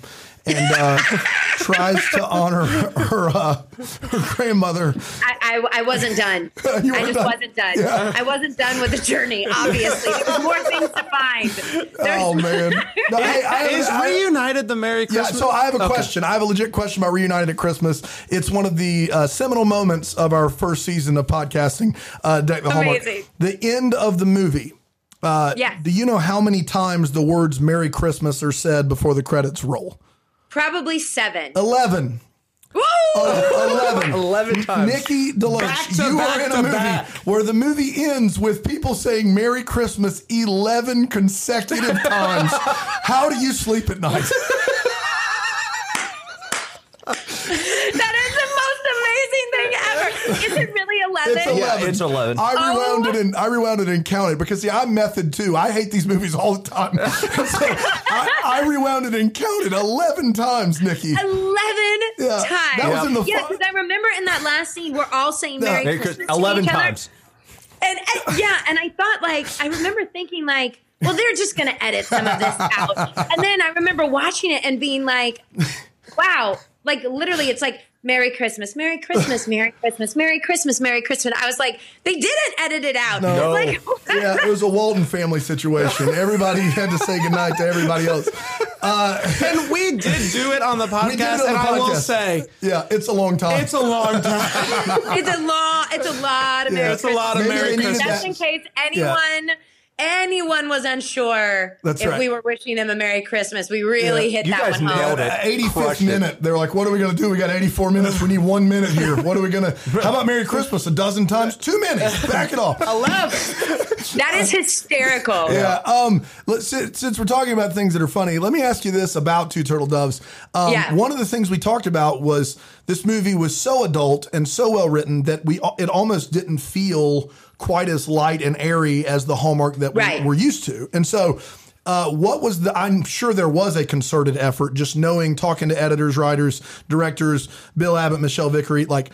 and uh, [LAUGHS] tries to honor her, her, uh, her grandmother? I, I, I wasn't done. [LAUGHS] You I just done? wasn't done. I wasn't done with the journey. Obviously, there was more things to find. There's, Oh man! [LAUGHS] No, hey, I- Is I- reunited the Merry Yeah, Christmas? so I have a Okay. question. I have a legit question about Reunited at Christmas. It's one of the uh, seminal moments of our first season of podcasting, uh, Deck the Hallmark. Amazing. The end of the movie. Uh, Yes. Do you know how many times the words Merry Christmas are said before the credits roll? Probably seven. 11. Woo! 11. 11 times. Nikki DeLoach, you back are in a movie back. where the movie ends with people saying Merry Christmas 11 consecutive times. How do you sleep at night? 11? It's 11. Yeah, it's 11. I oh. rewound it and I rewound it and counted because see, I'm method too. I hate these movies all the time. [LAUGHS] so I, I, rewound it and counted 11 times, Nikki. 11 yeah. times. That was in the Yeah, because I remember in that last scene we're all saying Merry yeah. Christmas 11 times. And, and yeah, and I thought like I remember thinking like well, they're just going to edit some of this out. and then I remember watching it and being like, wow, like literally, it's like Merry Christmas, Merry Christmas, [LAUGHS] Merry Christmas, Merry Christmas, Merry Christmas. I was like, they didn't edit it out. No. [LAUGHS] Like, yeah, it was a Walton family situation. [LAUGHS] Everybody had to say goodnight to everybody else. Uh, and we did do it on the podcast, We did on and the I will say Yeah, it's a long time. it's a long time. it's a lot. It's a lot of Merry it's a lot of Merry Christmas. Just in case anyone anyone was unsure That's if right. we were wishing them a Merry Christmas. We really Yeah. hit You that guys one home. nailed it. 85th Crushed it. minute, they're like, "What are we going to do? We got 84 minutes. We need one minute here. What are we going [LAUGHS] to? How about Merry Christmas a dozen times? Too many. Back it off." I love [LAUGHS] That is hysterical. Yeah. Um. Let's since, since we're talking about things that are funny, let me ask you this about Two Turtle Doves. Um, Yeah. One of the things we talked about was this movie was so adult and so well written that we it almost didn't feel quite as light and airy as the Hallmark that Right. we, we're used to, and so. Uh, what was the? I'm sure there was a concerted effort. Just knowing, talking to editors, writers, directors, Bill Abbott, Michelle Vicary, like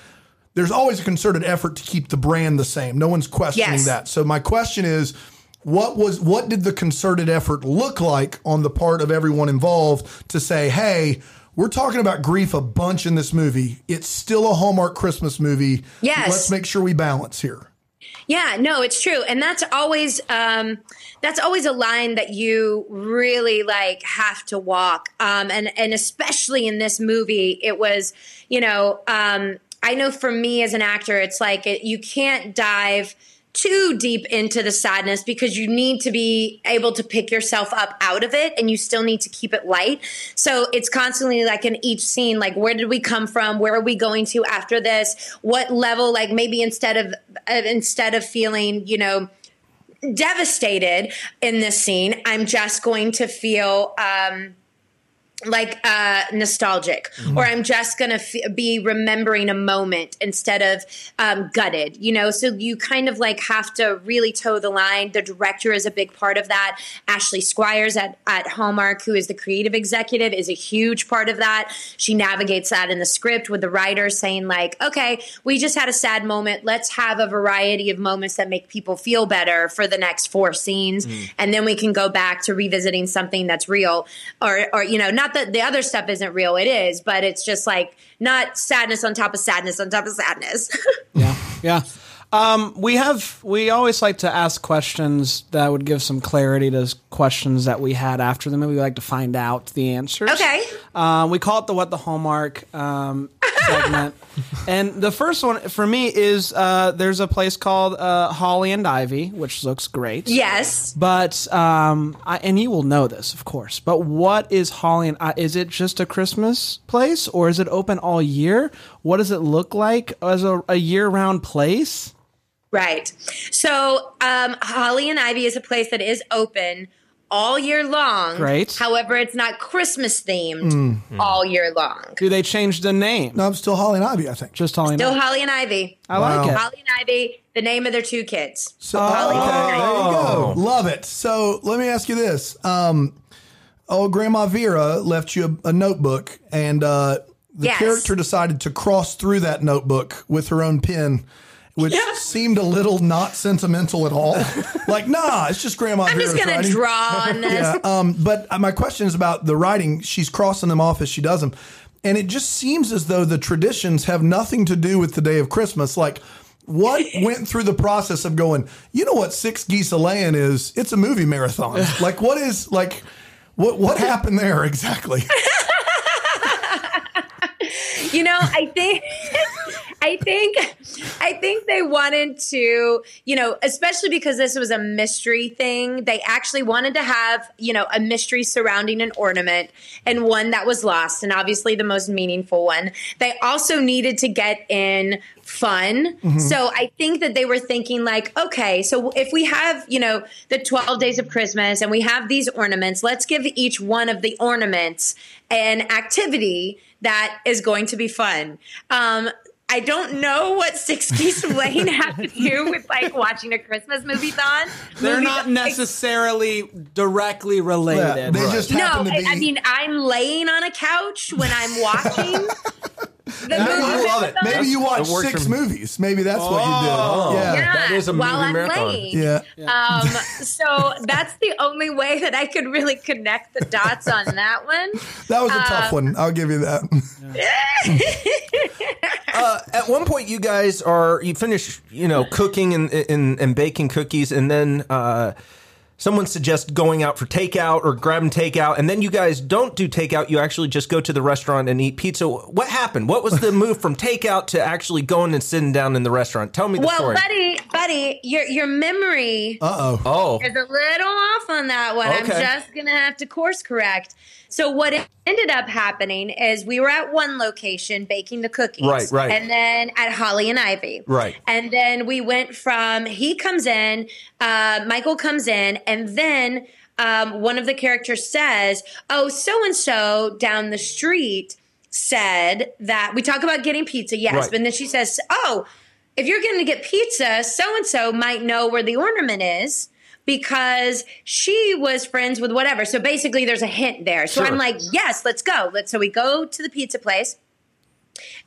there's always a concerted effort to keep the brand the same. No one's questioning Yes. that. So my question is, what was what did the concerted effort look like on the part of everyone involved to say, hey, we're talking about grief a bunch in this movie. It's still a Hallmark Christmas movie. Yes. Let's make sure we balance here. Yeah, no, it's true, and that's always um, that's always a line that you really like have to walk, um, and and especially in this movie, it was you know um, I know for me as an actor, it's like it, you can't dive too deep into the sadness because you need to be able to pick yourself up out of it and you still need to keep it light. So it's constantly like in each scene, like where did we come from? Where are we going to after this? What level, like maybe instead of, uh, instead of feeling, you know, devastated in this scene, I'm just going to feel, um, like uh, nostalgic, or I'm just gonna f- be remembering a moment instead of um, gutted. You know, so you kind of like have to really toe the line. The director is a big part of that. Ashley Squires at at Hallmark, who is the creative executive, is a huge part of that. She navigates that in the script with the writers saying like, okay, we just had a sad moment. Let's have a variety of moments that make people feel better for the next four scenes, and then we can go back to revisiting something that's real, or or you know, not that the other stuff isn't real. It is, but it's just like not sadness on top of sadness on top of sadness. [LAUGHS] Yeah, yeah. Um, we have we always like to ask questions that would give some clarity to questions that we had after the movie. We like to find out the answers. Okay. Um, we call it the what the hallmark. Um, [LAUGHS] segment. And the first one for me is uh, there's a place called uh, Holly and Ivy, which looks great. Yes. But um, I, and you will know this, of course. But what is Holly and I, is it just a Christmas place, or is it open all year? What does it look like as a, a year-round place? Right. So, um, Holly and Ivy is a place that is open all year long. Great. However, it's not Christmas themed all year long. Do they change the name? No, I'm still Holly and Ivy. I think. Just Holly and Still Ivy. Holly and Ivy. I like it. Holly and Ivy, the name of their two kids. So, okay, there you go. Love it. So let me ask you this. Um, oh, Grandma Vera left you a, a notebook, and uh, the Yes. character decided to cross through that notebook with her own pen. Which seemed a little not sentimental at all. [LAUGHS] like, nah, it's just Grandma I'm just gonna writing. draw on [LAUGHS] this. Yeah, um, but my question is about the writing. She's crossing them off as she does them. And it just seems as though the traditions have nothing to do with the day of Christmas. Like, what [LAUGHS] went through the process of going, you know what Six Geese a Laying is? It's a movie marathon. [SIGHS] like, what is, like, what, what happened there exactly? you know, I think I think I think they wanted to, you know, especially because this was a mystery thing, they actually wanted to have, you know, a mystery surrounding an ornament and one that was lost and obviously the most meaningful one. They also needed to get in fun. So I think that they were thinking like, okay, so if we have, you know, the 12 days of Christmas and we have these ornaments, let's give each one of the ornaments an activity that is going to be fun. Um, I don't know what Six Geese Lane [LAUGHS] have to do with like watching a Christmas movie thon. They're Movie not thon- necessarily directly Yeah, related. they just No, happen to I. I mean I'm laying on a couch when I'm watching [LAUGHS] [LAUGHS] the Maybe movie. you love it. marathon. Maybe you watch That works six for me. movies. Maybe that's what you did. Yeah. Yeah, That is a while movie I'm marathon. laying. Yeah. Um, so that's the only way that I could really connect the dots on that one. That was a Uh, tough one. I'll give you that. [LAUGHS] Uh, at one point, you guys are you finish you know cooking and and, and baking cookies, and then uh, someone suggests going out for takeout or grabbing takeout, and then you guys don't do takeout. You actually just go to the restaurant and eat pizza. What happened? What was the [LAUGHS] move from takeout to actually going and sitting down in the restaurant? Tell me the Well, story. buddy, buddy, your your memory Uh oh. oh, is a little off on that one. I'm just gonna have to course correct. So what ended up happening is we were at one location baking the cookies, Right, right. and then at Holly and Ivy, Right. and then we went from he comes in, uh, Michael comes in, and then um, one of the characters says, "Oh, so and so down the street." Said that we talk about getting pizza, yes, Right. but then she says, "Oh, if you're going to get pizza, so and so might know where the ornament is because she was friends with whatever. So basically, there's a hint there. So Sure. I'm like, yes, let's go. Let's. So we go to the pizza place.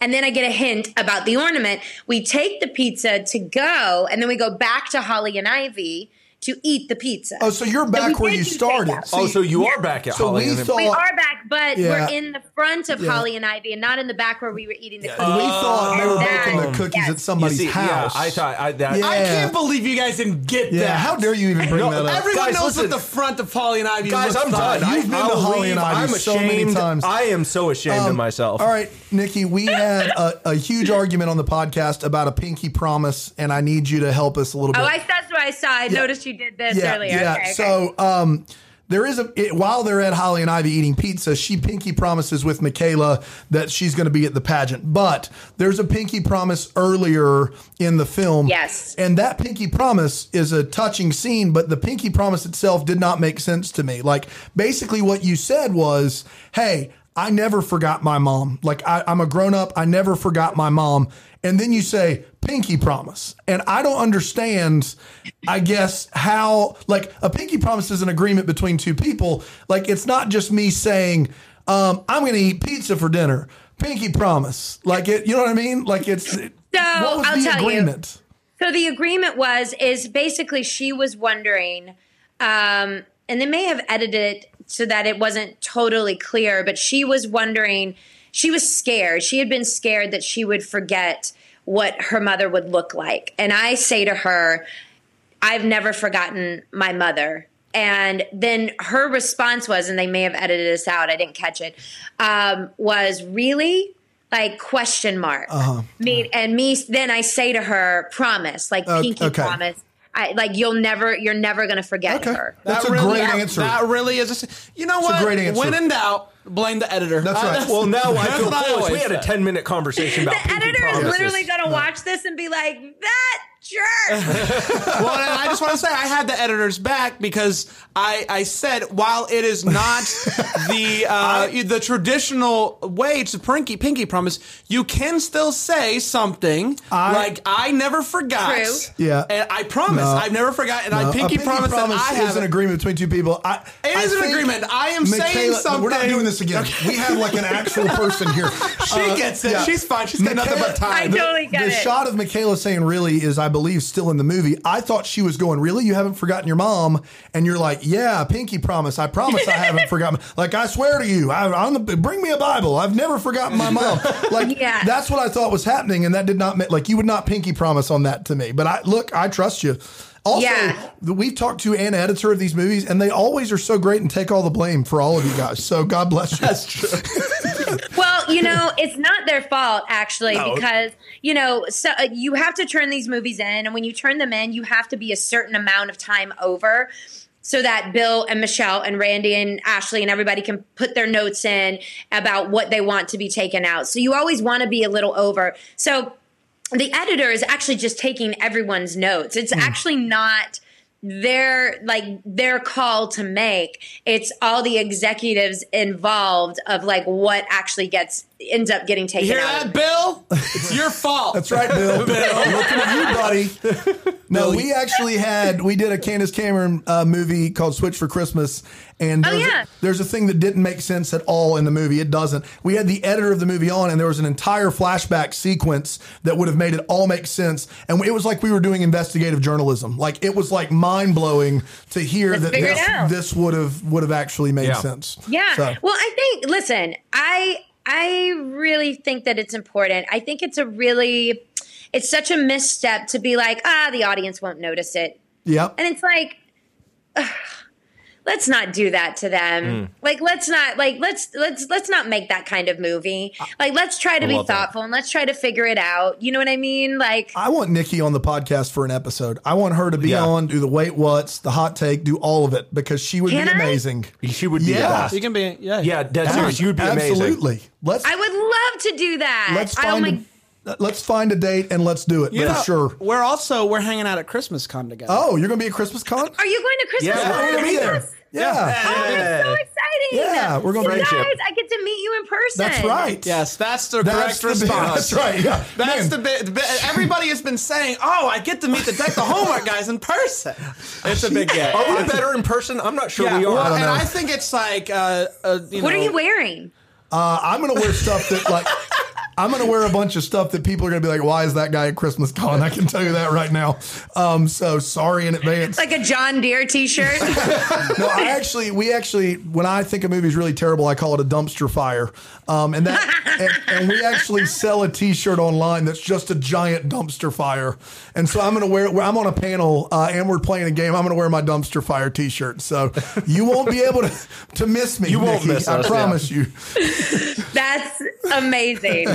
And then I get a hint about the ornament. We take the pizza to go, and then we go back to Holly and Ivy to eat the pizza. Oh, so you're back we where you started. takeout. oh, so you are back at so Holly. we and- thought we are back, but Yeah. we're in the front of Yeah. Holly and Ivy, and not in the back where we were eating the and cookies. we thought they were that- baking the cookies yes. at somebody's see, house. Yeah, I thought I, that. Yeah. I can't believe you guys didn't get Yeah, that. how dare you even bring No, that up? Everyone Guys, knows listen. what the front of Holly and Ivy Guys, I'm done. You've been I, to Holly and. Ivy I'm so many times. I am so ashamed of Um, myself. All right, Nikki, we had a, a huge argument on the podcast about a pinky promise, and I need you to help us a little bit. Oh, I that's what I saw. I noticed you did this yeah, earlier. yeah. Okay, okay. So, um, there is a it, while they're at Holly and Ivy eating pizza, she pinky promises with Michaela that she's going to be at the pageant. But there's a pinky promise earlier in the film. Yes. and that pinky promise is a touching scene, but the pinky promise itself did not make sense to me. Like basically, what you said was, "Hey." I never forgot my mom. Like I, I'm a grown up. I never forgot my mom. And then you say pinky promise. And I don't understand, I guess, how like a pinky promise is an agreement between two people. Like it's not just me saying, um, I'm gonna eat pizza for dinner. Pinky promise. Like it, you know what I mean? Like it's so what was I'll the tell you. agreement? So the agreement was is basically she was wondering, um, and they may have edited it so that it wasn't totally clear, but she was wondering, she was scared. She had been scared that she would forget what her mother would look like. And I say to her, I've never forgotten my mother. And then her response was, and they may have edited this out, I didn't catch it, um, was really? like question mark. Uh-huh. Me and me. Then I say to her, promise, like Uh, pinky okay. promise. I like you'll never, you're never gonna forget Okay. her. That's That a really- great that- answer. That really is. A, you know It's a what? great answer. When in doubt, blame the editor. That's Uh, right. Well, now I feel what I foolish. We had a 10 minute conversation about The editor is literally gonna watch this and be like, that jerk. [LAUGHS] well, and I just want to say I had the editor's back because I, I said while it is not [LAUGHS] the uh, the traditional way to pinky pinky promise, you can still say something I- like I never forgot. True. Yeah. and I promise No. I've never forgot, and No, I pinky, a promise, that I is have an agreement between two people. I, It I is an agreement. I am saying something. We're not doing this again. We have like an actual person here. [LAUGHS] She Uh, gets it. yeah. She's fine. She's got nothing but time. I totally get the it. The shot of Michaela saying "really" is, I believe, still in the movie. I thought she was going, "Really? You haven't forgotten your mom?" And you're like, "Yeah, pinky promise. I promise I haven't [LAUGHS] forgotten. Like I swear to you, I, I'm the, bring me a Bible. I've never forgotten my mom. [LAUGHS] Like Yeah. that's what I thought was happening, and that did not like you would not pinky promise on that to me. But I look, I trust you. Also, Yeah. we've talked to an editor of these movies, and they always are so great and take all the blame for all of you guys. So God bless you. That's true. [LAUGHS] Well, you know, it's not their fault actually No. because you know, so uh, you have to turn these movies in, and when you turn them in, you have to be a certain amount of time over. So that Bill and Michelle and Randy and Ashley and everybody can put their notes in about what they want to be taken out. So you always want to be a little over. So the editor is actually just taking everyone's notes. It's actually not their like their call to make. It's all the executives involved of like what actually gets ends up getting taken You taken hear out. that, Bill? [LAUGHS] It's your fault. That's right, Bill. [LAUGHS] Looking at you, buddy. [LAUGHS] No, we actually had we did a Candace Cameron uh, movie called Switch for Christmas, and Oh, there's, yeah. a, there's a thing that didn't make sense at all in the movie. It doesn't. We had the editor of the movie on, and there was an entire flashback sequence that would have made it all make sense, and it was like we were doing investigative journalism. Like it was like mind blowing to hear Let's that this, this would have would have actually made Yeah. sense. Yeah. So- Well, I think listen, I I really think that it's important. I think it's a really it's such a misstep to be like, ah, the audience won't notice it. Yep. And it's like ugh, let's not do that to them. Mm. Like let's not like let's let's let's not make that kind of movie. Like let's try to I be love that. thoughtful and let's try to figure it out. You know what I mean? Like I want Nikki on the podcast for an episode. I want her to be Yeah. on, do the wait what's, the hot take, do all of it because she would Can be I? amazing. She would be Yeah. the best. You can be, yeah. Yeah, dead serious. You would be amazing. Absolutely. Let's I would love to do that. let's I, oh find my a, let's find a date and let's do it You for know, sure. We're also we're hanging out at Christmas con together. Oh, you're gonna be at Christmas con? Are you going to Christmas? Yeah, con? we're gonna be there. Yes. Yeah. Oh, that's so exciting! Yeah, we're gonna you be- guys. I get to meet you in person. That's right. Yes, that's the That's correct the bit- response. That's right. Yeah. That's Man, the bit, the bit. Everybody has been saying, "Oh, I get to meet the deck the homework guys in person." It's a big get. Are we better in person? I'm not sure Yeah, we are. well, don't and know. I think it's like, uh, uh, you What know, are you wearing? uh, I'm gonna wear stuff that like [LAUGHS] I'm gonna wear a bunch of stuff that people are gonna be like, why is that guy at Christmas con? I can tell you that right now. Um, so sorry in advance. Like a John Deere T-shirt? [LAUGHS] No, I actually, we actually, when I think a movie is really terrible, I call it a dumpster fire. Um, and that, [LAUGHS] and, and we actually sell a T-shirt online that's just a giant dumpster fire. And so I'm going to wear. I'm on a panel uh, and we're playing a game. I'm going to wear my dumpster fire T-shirt. So you won't be able to to miss me. You won't Nikki, miss I us, promise you. [LAUGHS] That's amazing.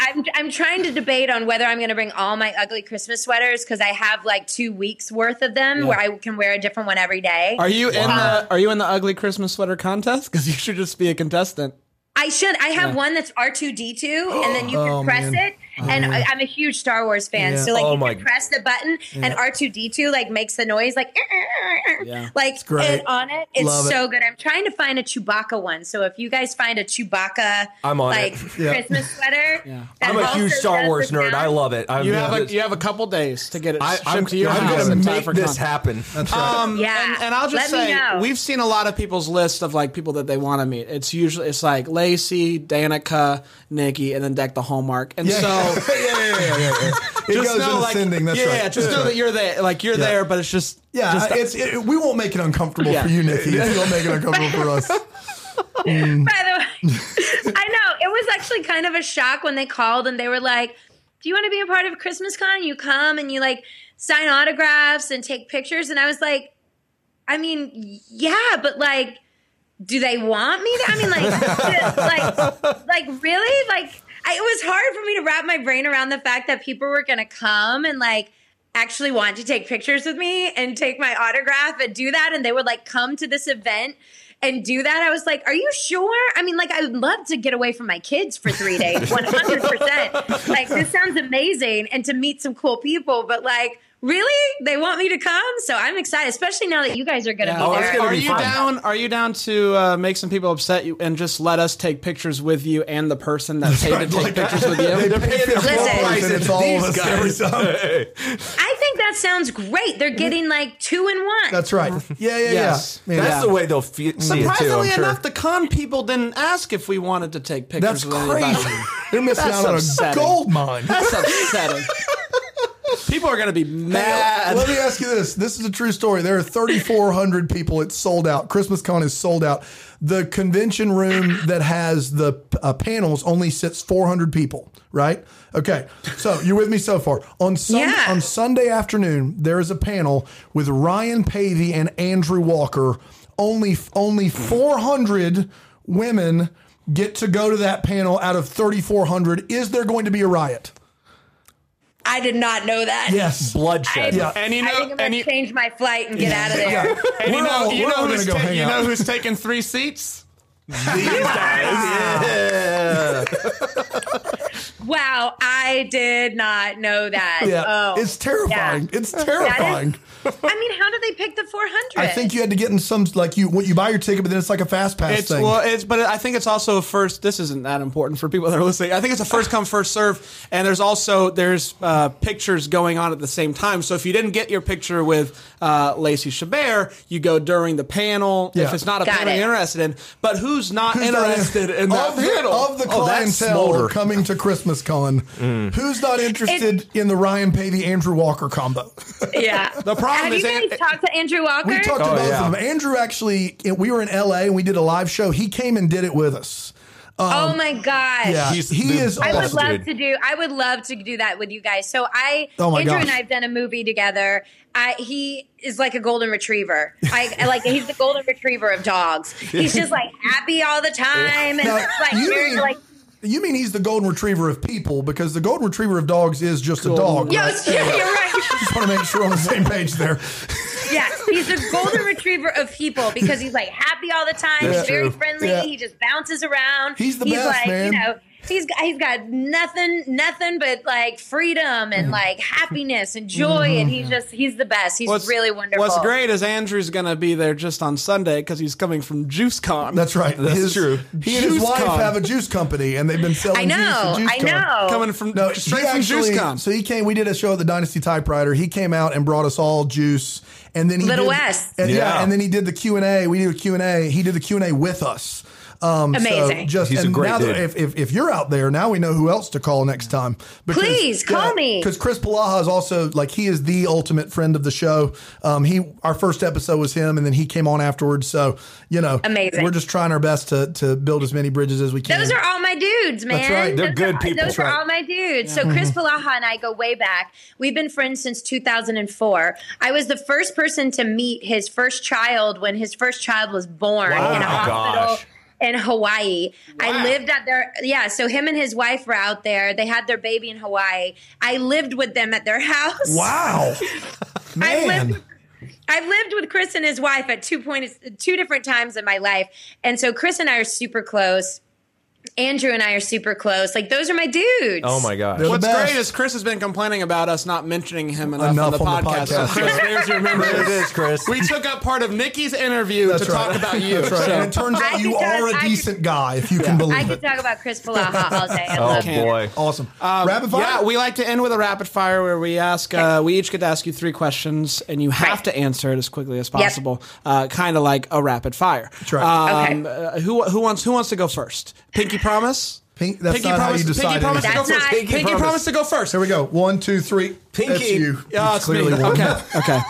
I'm I'm trying to debate on whether I'm going to bring all my ugly Christmas sweaters because I have like two weeks worth of them where I can wear a different one every day. Are you in the um, Are you in the ugly Christmas sweater contest? Because you should just be a contestant. I should. I have one that's R two D two, and then you can Oh, press man. it. Mm-hmm. And I, I'm a huge Star Wars fan, Yeah. so like Oh, you my- can press the button, and R two D two like makes the noise like eh, eh, eh, Yeah. like great. and on it. It's Love it. so good. I'm trying to find a Chewbacca one. So if you guys find a Chewbacca I'm on like it. [LAUGHS] Yeah. Christmas sweater, that I'm a huge Star Wars nerd. sound. I love it. I'm, You have a you have a couple days to get it I, shipped I'm, to your I'm house gonna in time make this happen. That's right. Um, Yeah. and, and I'll just Let say we've seen a lot of people's list of like people that they want to meet. It's usually it's like Lacey, Danica, Nikki, and then Deck the Hallmark. And yeah. so [LAUGHS] yeah, yeah, yeah, yeah, yeah. It just goes know in like ascending. That's yeah, right. yeah, just That's know right. that you're there, like you're Yeah. there, but it's just Yeah, just, it's it, we won't make it uncomfortable Yeah. for you, Nikki. If you don't make it uncomfortable for us. Mm. By the way, [LAUGHS] I know it was actually kind of a shock when they called and they were like, "Do you want to be a part of Christmas Con?" You come and you like sign autographs and take pictures, and I was like, "I mean, yeah, but like, do they want me? To? I mean, like, [LAUGHS] like, like really? Like, I, it was hard for me to wrap my brain around the fact that people were going to come and like actually want to take pictures with me and take my autograph and do that. And they would like come to this event and do that. I was like, are you sure? I mean, like, I would love to get away from my kids for three days, [LAUGHS] 100%. like, this sounds amazing and to meet some cool people, but like, Really? They want me to come? So I'm excited, especially now that you guys are going to Yeah. be Are, there. are be you fun. down? Are you down to uh, make some people upset you and just let us take pictures with you and the person that paid to take Like- pictures with [LAUGHS] you? They pay fifty Listen. it's all of us every time. I think that sounds great. They're getting like two in one. That's right. [LAUGHS] Yeah, yeah, Yes. yeah. That's Yeah. the way they'll feel see it too. I'm Surprisingly sure. enough, the con people didn't ask if we wanted to take pictures That's with anybody. crazy. They're missing That's out on a gold mine. That's [LAUGHS] upsetting. People are going to be mad. Let me ask you this. This is a true story. There are 3,400 people. It's sold out. Christmas Con is sold out. The convention room that has the uh, panels only sits 400 people, right? Okay. So you're with me so far. On, sun- Yeah. on Sunday afternoon, there is a panel with Ryan Paevey and Andrew Walker. Only, only 400 women get to go to that panel out of 3,400. Is there going to be a riot? I did not know that. Yes. bloodshed. Yeah. and you I know, think I'm and gonna you, change my flight and get out of there. Yeah. and you know, all- you know who's gonna go ta- you know who's taking three seats? [LAUGHS] Wow, I did not know that. Yeah, Oh, it's terrifying. yeah. It's terrifying. I mean, how did they pick the 400? I think you had to get in some like you when you buy your ticket, but then it's like a fast pass It's thing. well, it's but I think it's also a first. This isn't that important for people that are listening. I think it's a first come first serve, and there's also there's uh, pictures going on at the same time. So if you didn't get your picture with uh, Lacey Chabert, you go during the panel. Yeah. If it's not a Got panel it. you're interested in, but who's not Who's not interested in that of the, panel? of the Oh, clientele Smolder. coming to Christmas Con? Mm. Who's not interested in the Ryan Paevey Andrew Walker combo? yeah. [LAUGHS] The problem Have is you An- guys talked to Andrew Walker? We talked to Oh, both yeah. of them. Andrew actually, we were in LA and we did a live show. He came and did it with us. Um, oh my gosh. Yeah, He's he the is I would awesome. love to do. I would love to do that with you guys. So I, Oh my Andrew gosh. and I have done a movie together. I, he is like a golden retriever. I, I like he's the golden retriever of dogs. He's just like happy all the time and Now, like you very mean- like. You mean he's the golden retriever of people because the golden retriever of dogs is just a dog. Yo, right? yeah, you're right. [LAUGHS] Just want to make sure we're on the same page there. Yes, he's the golden retriever of people because he's like happy all the time. That's he's very true. friendly. Yeah. He just bounces around. He's the he's best, like, man. You know, he's got he's got nothing, nothing but like freedom Mm-hmm. and like happiness and joy, and he's just he's the best. He's what's, really wonderful. What's great is Andrew's going to be there just on Sunday because he's coming from JuiceCon. That's right. That's true. He and his wife Con. have a juice company, and they've been selling I know, juice Juice I Con. know. coming from No, straight he from actually, JuiceCon. So he came. We did a show at the Dynasty Typewriter. He came out and brought us all juice, and then he Little did, West. and, yeah. Yeah. and then he did the Q and A. We did a Q and A. He did the Q and A with us. Um, so Amazing. just He's a great now that- dude. if, if if you're out there now, we know who else to call next time. Please, call me. because Chris Polaha is also like he is the ultimate friend of the show. Um, he our first episode was him, and then he came on afterwards. So you know, Amazing. We're just trying our best to to build as many bridges as we can. Those are all my dudes, man. That's right. They're [LAUGHS] Those good are, people. Those That's are all my dudes. So Chris Polaha and I go way back. We've been friends since 2004. I was the first person to meet his first child when his first child was born Wow. in a Oh, hospital. gosh. In Hawaii, I lived at their yeah. So him and his wife were out there. They had their baby in Hawaii. I lived with them at their [LAUGHS] house. wow, [LAUGHS] I've man. lived, I've lived with Chris and his wife at two points, two different times in my life, and so Chris and I are super close. Andrew and I are super close. Like those are my dudes. Oh my gosh. They're the What's best. great is Chris has been complaining about us not mentioning him enough, Enough on the on the podcast. So podcast. Chris, there's your memory. There it is, Chris. We took up part of Nikki's interview That's to right. talk about you. That's right. So- And it turns I out you could are just- a I could- decent guy, if you can I believe could it. talk about Chris Polaha all day. I [LAUGHS] Oh love him. boy. Awesome. Um, rapid fire. Yeah, we like to end with a rapid fire where we ask, uh, we each get to ask you three questions, and you have Right. to answer it as quickly as possible. Uh, kind of like a rapid fire. That's right. Um, uh, who who wants who wants to go first? Pinky promise. Pink, that's Pinky not promise. how you decide. Pinky promise to go That's first. not- Pinky, Pinky promise. promise. to go first. Here we go. One, two, three. Pinky. That's you. Yeah, You it's me. clearly won. Okay. [LAUGHS] Okay.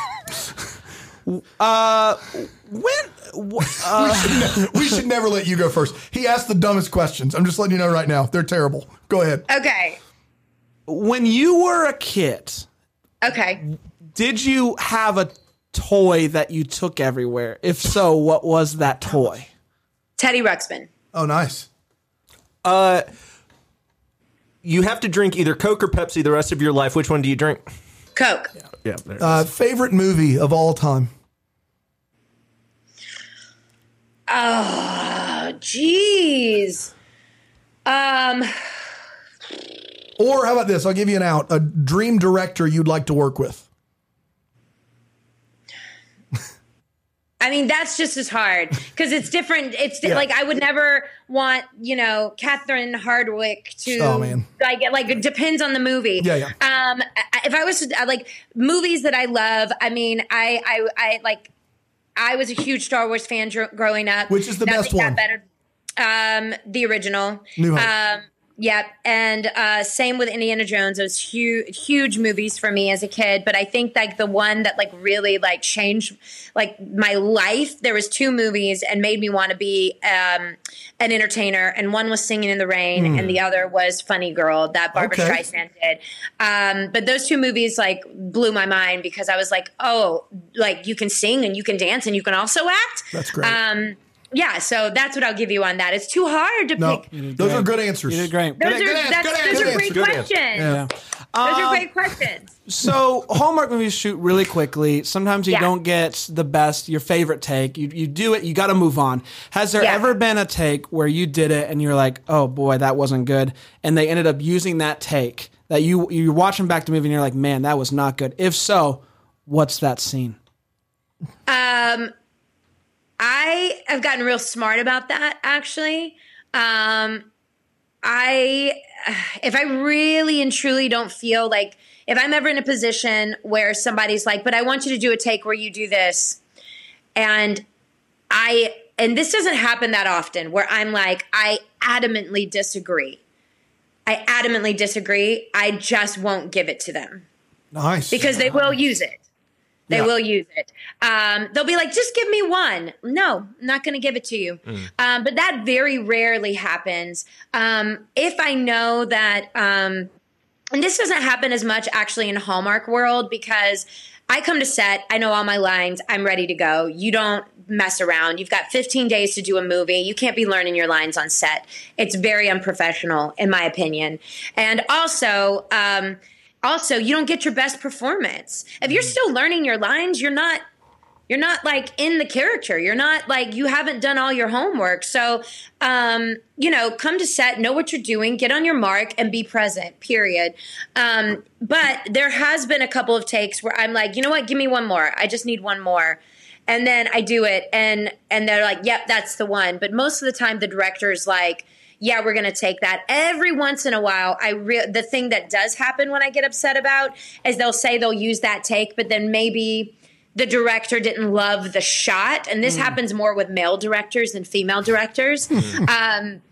Uh, when? wh- Uh, [LAUGHS] [LAUGHS] we should never let you go first. He asked the dumbest questions. I'm just letting you know right now. They're terrible. Go ahead. Okay. when you were a kid, Okay. did you have a toy that you took everywhere? If so, what was that toy? Teddy Ruxpin. Oh, nice. Uh, you have to drink either Coke or Pepsi the rest of your life. Which one do you drink? Coke. Yeah. there it Uh, is. favorite movie of all time? Oh, jeez. Um, Or how about this? I'll give you an out. A dream director you'd like to work with. I mean, that's just as hard because it's different. It's Yeah. like I would never want, you know, Catherine Hardwicke to. Oh, man. Like, like it depends on the movie. Yeah, yeah. Um, if I was to, like movies that I love, I mean, I, I, I like. I was a huge Star Wars fan dr- growing up. Which is the Nothing best one? Better. Um, the original. New Hope. Um, Yep, and uh, same with Indiana Jones. Those huge, huge movies for me as a kid. But I think like the one that like really like changed like my life. There was two movies and made me want to be um, an entertainer. And one was Singing in the Rain, and the other was Funny Girl that Barbra Okay. Streisand did. Um, but those two movies like blew my mind because I was like, oh, like you can sing and you can dance and you can also act. That's great. Um, yeah, so that's what I'll give you on that. It's too hard to No, pick. those are good answers. You did great. Those Good- are, good answer, that's, good those are great Good questions. Yeah. Those are great questions. So Hallmark movies shoot really quickly. Sometimes you Yeah. don't get the best, your favorite take. You you do it, you got to move on. Has there Yeah. ever been a take where you did it and you're like, oh boy, that wasn't good, and they ended up using that take that you you're watching back the movie and you're like, man, that was not good. If so, what's that scene? Um, I have gotten real smart about that actually. Um, I, if I really and truly don't feel like, if I'm ever in a position where somebody's like, but I want you to do a take where you do this, and I, and this doesn't happen that often where I'm like, I adamantly disagree. I adamantly disagree. I just won't give it to them Nice. because they will use it. They Yeah. will use it. Um, they'll be like, just give me one. No, I'm not going to give it to you. Um, but that very rarely happens. Um, if I know that, um, and this doesn't happen as much actually in Hallmark world because I come to set, I know all my lines, I'm ready to go. You don't mess around. You've got 15 days to do a movie. You can't be learning your lines on set. It's very unprofessional, in my opinion. And also, um, also, you don't get your best performance. If you're still learning your lines. You're not you're not like in the character. You're not like you haven't done all your homework. So um you know come to set know what you're doing get on your mark and be present period. Um but there has been a couple of takes where i'm like you know what? Give me one more. I just need one more. And then i do it and and they're like yep that's the one. But most of the time the director's like yeah, we're going to take that. Every once in a while, I re- the thing that does happen when I get upset about is they'll say they'll use that take, but then maybe the director didn't love the shot, and this hmm. happens more with male directors than female directors. Hmm. um,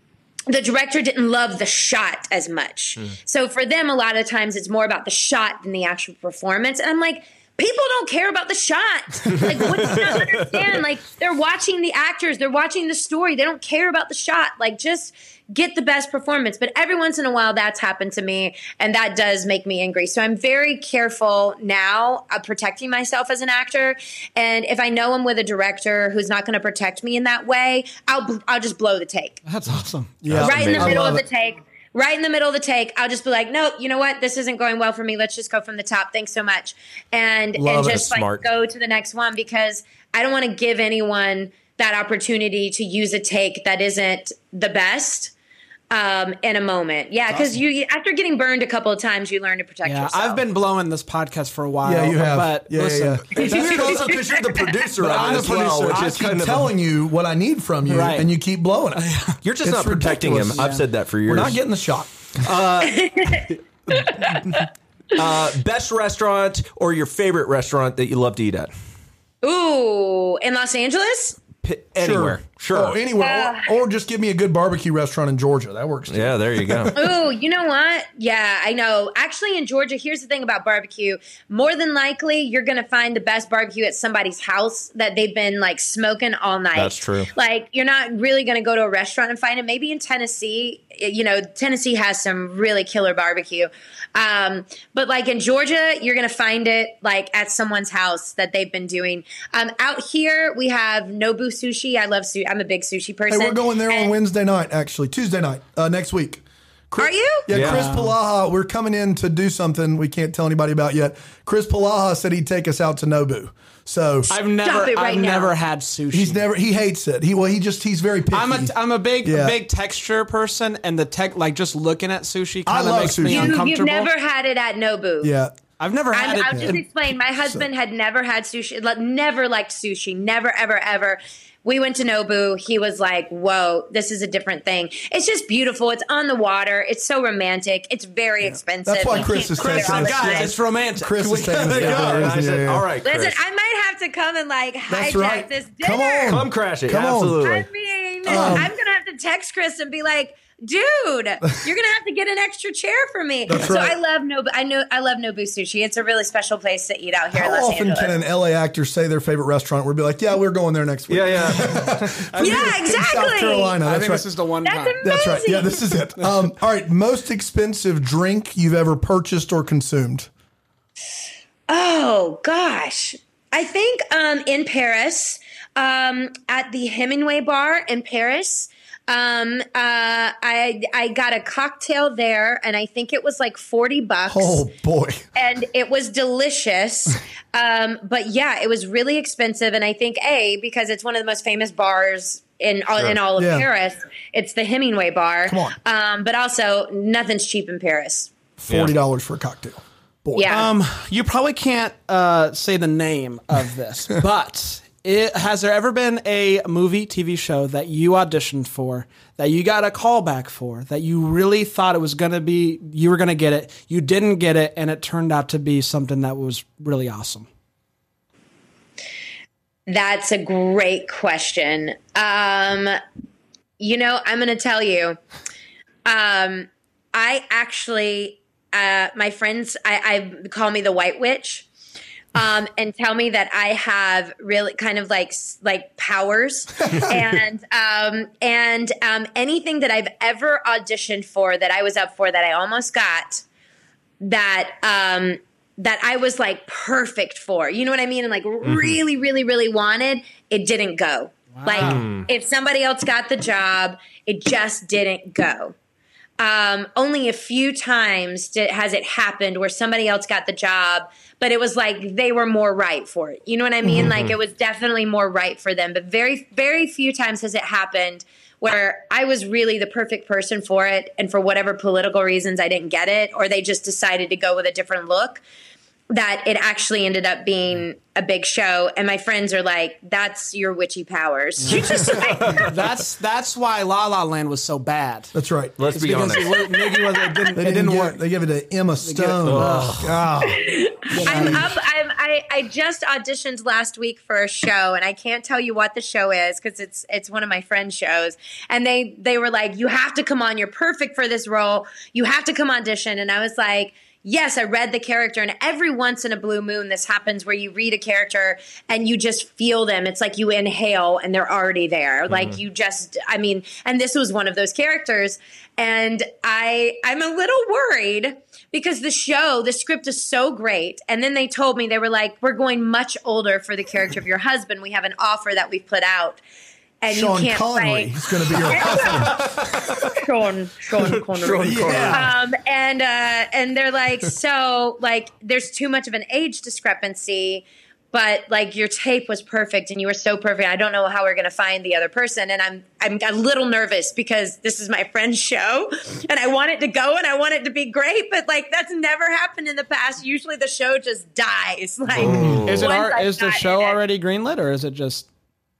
the director didn't love the shot as much. Hmm. So for them, a lot of times it's more about the shot than the actual performance. And I'm like, people don't care about the shot. Like, what do you not understand? Like, they're watching the actors, they're watching the story. They don't care about the shot. Like, just get the best performance. But every once in a while, that's happened to me, and that does make me angry. So I'm very careful now of protecting myself as an actor. And if I know I'm with a director who's not going to protect me in that way, I'll I'll just blow the take That's awesome. yeah. right in the middle of the take. Right in the middle of the take, I'll just be like, "Nope, you know what? This isn't going well for me. Let's just go from the top. Thanks so much," and Love and just like Smart. go to the next one because I don't want to give anyone that opportunity to use a take that isn't the best um, in a moment. Yeah, because you after getting burned a couple of times, you learn to protect Yeah, yourself. I've been blowing this podcast for a while. Yeah, you have. But Yeah, yeah, listen, yeah. It's weird also because [LAUGHS] you're the [LAUGHS] producer But of I'm the as well, producer. which I keep kind of telling you what I need from you, Right. and you keep blowing it. [LAUGHS] you're just It's not protecting him. ridiculous. I've said that for years. We're not getting the shot. best restaurant or your favorite restaurant that you love to eat at. Ooh, in Los Angeles. P- anywhere, sure. Oh, anywhere. or, ah. or just give me a good barbecue restaurant in Georgia. That works. Too. yeah, there you go. [LAUGHS] Ooh, you know what? Yeah, I know. Actually, in Georgia, here's the thing about barbecue. More than likely, you're going to find the best barbecue at somebody's house that they've been like smoking all night. That's true. Like, you're not really going to go to a restaurant and find it. Maybe in Tennessee, you know, Tennessee has some really killer barbecue. Um, but like in Georgia, you're going to find it like at someone's house that they've been doing. Um, out here, we have Nobu Sushi. I love sushi. I'm a big sushi person. Hey, person. we're going there on Wednesday night, actually Tuesday night uh, next week. Are you? Yeah, Yeah. Chris Polaha, we're coming in to do something we can't tell anybody about yet. Chris Polaha said he'd take us out to Nobu. So I've never, it right I've now. never had sushi. he's never he hates it. He well he just he's very picky. I'm a I'm a big Yeah. big texture person, and the tech like just looking at sushi I kind of love makes me sushi. You, uncomfortable. you've never had it at Nobu. yeah. I've never had I'm, it. I'll just explain. My husband had never had sushi, like, never liked sushi, never, ever, ever. We went to Nobu. He was like, "Whoa, this is a different thing. It's just beautiful. It's on the water. It's so romantic. It's very expensive. That's why Chris is go there taking all guys, time. it's romantic. Chris is taking us gotta down go. there. I said, Yeah. all right, Chris. Listen, I might have to come and like That's hijack right. this dinner. Come on. Come crash it. Come on. Absolutely. I mean, um, I'm gonna have to text Chris and be like, "Dude, [LAUGHS] you're gonna have to get an extra chair for me." That's so right. I love Nobu. I know I love Nobu sushi. It's a really special place to eat out here in How Los often Angeles. can an LA actor say their favorite restaurant? We'll be like, yeah, we're going there next week. yeah, yeah. [LAUGHS] yeah, exactly. South Carolina. I That's think right. this is the one That's time. amazing. That's right. Yeah, this is it. Um, all right. Most expensive drink you've ever purchased or consumed? Oh gosh, I think um, in Paris, um, at the Hemingway bar in Paris. Um, uh, I I got a cocktail there, and I think it was like forty bucks. Oh boy. and it was delicious. [LAUGHS] Um, but yeah, it was really expensive, and I think a because it's one of the most famous bars in all, in all of Yeah. Paris. It's the Hemingway bar. Come on. Um, but also nothing's cheap in Paris. Forty dollars for a cocktail. Boy. Yeah. Um, you probably can't uh, say the name of this, [LAUGHS] but it, has there ever been a movie, TV show that you auditioned for, that you got a call back for, that you really thought it was going to be, you were going to get it, you didn't get it, and it turned out to be something that was really awesome? That's a great question. Um, you know, I'm going to tell you. Um, I actually, uh, my friends, I, I call me the White Witch, um, and tell me that I have really kind of like like powers, [LAUGHS] and um, and um, anything that I've ever auditioned for that I was up for that I almost got that um that I was like perfect for. You know what I mean? And like really, really, really wanted, it didn't go. Like if somebody else got the job, it just didn't go. Um, only a few times did, has it happened where somebody else got the job, but it was like they were more right for it. You know what I mean? Like it was definitely more right for them. But very, very few times has it happened where I was really the perfect person for it, and for whatever political reasons I didn't get it, or they just decided to go with a different look. That it actually ended up being a big show, and my friends are like, "That's your witchy powers." [LAUGHS] You just [LAUGHS] like, That's that's why La La Land was so bad. That's right. Let's be honest. it, was- maybe it, was, it didn't, They it didn't, didn't give- work. They give it to Emma Stone. Ugh. Oh, God. I'm up. I'm, I I just auditioned last week for a show, and I can't tell you what the show is because it's it's one of my friends' shows. And they they were like, "You have to come on. You're perfect for this role. You have to come audition." And I was like. Yes, I read the character, and every once in a blue moon, this happens where you read a character and you just feel them. It's like you inhale and they're already there. Mm-hmm. Like you just, I mean, and this was one of those characters, and I, I'm a little worried because the show, the script is so great. And then they told me they were like, "We're going much older for the character of your husband. We have an offer that we've put out, and Sean you can't Connery play." is going to be your [LAUGHS] Sean, Sean Connery. Yeah. Um, and uh, and they're like, so like, there's too much of an age discrepancy, but like your tape was perfect and you were so perfect. I don't know how we're gonna find the other person, and I'm I'm a little nervous because this is my friend's show, [LAUGHS] and I want it to go and I want it to be great, but like that's never happened in the past. Usually the show just dies. [LAUGHS] Like, Is it our, is the show it. already greenlit or is it just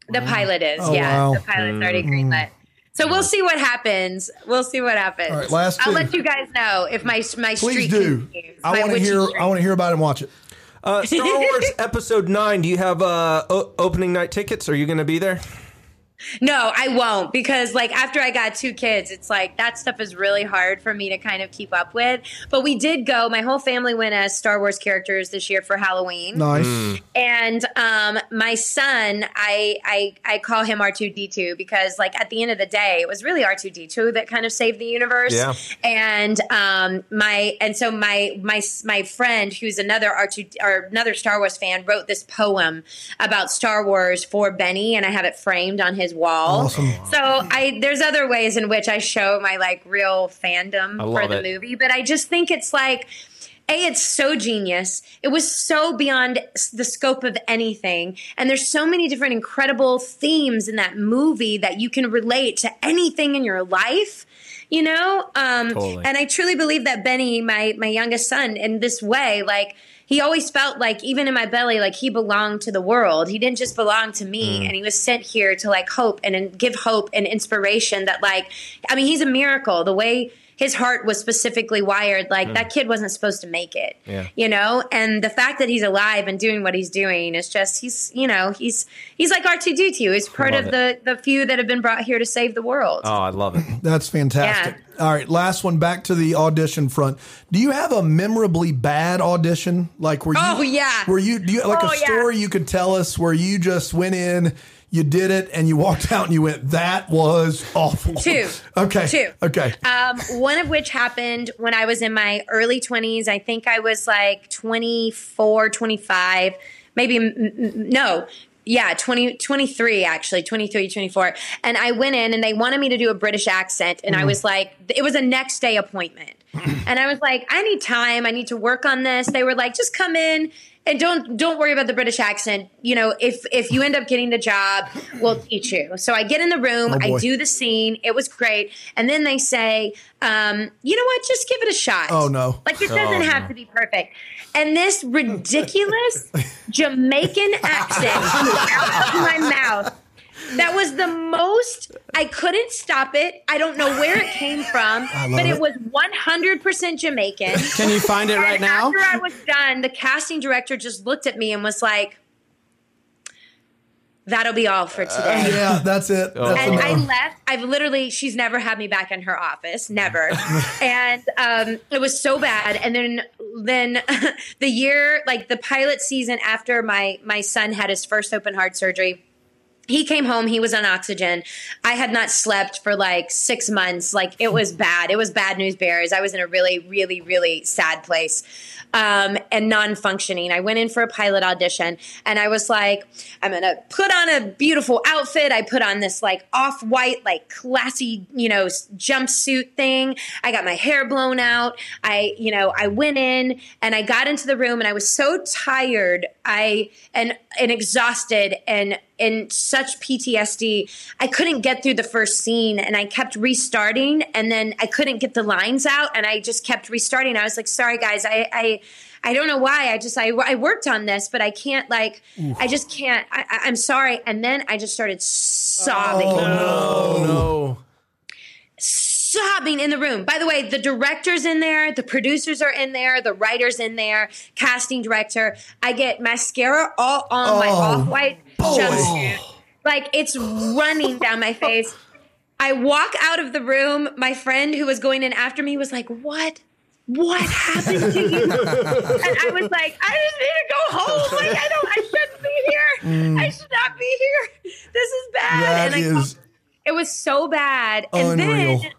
The pilot is, Oh, yeah. wow. The pilot's already greenlit. So we'll see what happens. We'll see what happens. All right, last I'll two. let you guys know if my my Please streak do. continues. I my want to witchy hear. streak. I want to hear about it and watch it. Uh, Star Wars [LAUGHS] Episode Nine. Do you have uh, o- opening night tickets? Are you going to be there? No, I won't because like after I got two kids, it's like that stuff is really hard for me to kind of keep up with. But we did go. My whole family went as Star Wars characters this year for Halloween. Nice. And um, my son, I, I I call him R two D two because like at the end of the day, it was really R two D two that kind of saved the universe. Yeah. And um, my and so my my my friend who's another R two or another Star Wars fan wrote this poem about Star Wars for Benny, and I have it framed on his his wall. Awesome. So I there's other ways in which I show my like real fandom for the it. movie, but I just think it's like a, it's so genius. It was so beyond the scope of anything. And there's so many different incredible themes in that movie that you can relate to anything in your life. You know? Um, Totally. and I truly believe that Benny, my my youngest son, in this way, like he always felt like even in my belly, like he belonged to the world. He didn't just belong to me, mm. and he was sent here to like hope and, and give hope and inspiration. That like, I mean, he's a miracle. The way his heart was specifically wired, like that hmm. kid wasn't supposed to make it. Yeah. You know, and the fact that he's alive and doing what he's doing is just he's you know he's he's like R two D two. He's part love of the the few that have been brought here to save the world. Oh, I love it. [LAUGHS] That's fantastic. All right, last one. Back to the audition front. Do you have a memorably bad audition? Like where you? Oh, yeah. Where you? Do you like Oh, a yeah. story you could tell us where you just went in, you did it, and you walked [LAUGHS] out and you went, "That was awful." Two. [LAUGHS] Okay. Two. Okay. Um, one of which happened when I was in my early 20s. I think I was like 24, 25, maybe, no. Yeah, 20, 23 actually, 23, 24. And I went in and they wanted me to do a British accent. And I was like, it was a next day appointment. [CLEARS THROAT] and I was like, I need time. I need to work on this. They were like, just come in and don't don't worry about the British accent. You know, if if you end up getting the job, we'll teach you. So I get in the room, Oh. I do the scene. It was great, and then they say, um, you know what? Just give it a shot. Oh, no. Like it doesn't Oh, have no. to be perfect. And this ridiculous [LAUGHS] Jamaican accent comes out of my mouth. That was the most. I couldn't stop it. I don't know where it came from, but it, it. was 100% Jamaican. Can you find it right now? After I was done, the casting director just looked at me and was like, "That'll be all for today." yeah, that's it. That's and I left. I've literally, she's never had me back in her office, never. [LAUGHS] and um, it was so bad. And then, then [LAUGHS] the year, like the pilot season after my my son had his first open heart surgery. He came home. He was on oxygen. I had not slept for like six months. Like it was bad. It was bad news bears. I was in a really, really, really sad place um, and non functioning. I went in for a pilot audition and I was like, I'm to put on a beautiful outfit. I put on this like off white, like classy, you know, jumpsuit thing. I got my hair blown out. I, you know, I went in and I got into the room and I was so tired. I, and, and exhausted and, in such PTSD, I couldn't get through the first scene and I kept restarting and then I couldn't get the lines out and I just kept restarting. I was like, sorry guys, I, I, I don't know why. I just, I, I worked on this, but I can't like, I just can't, I, I- I'm sorry. And then I just started oh, sobbing Oh no. Sobbing in the room. By the way, the director's in there, the producers are in there, the writer's in there, casting director. I get mascara all on my Oh, off white jumpsuit. Like it's running down my face. I walk out of the room. My friend who was going in after me was like, What? What happened to you? [LAUGHS] and I was like, I just need to go home. Like, I don't, I shouldn't be here. I should not be here. This is bad. Mm. That and I is it was so bad. And Unreal. then, uh,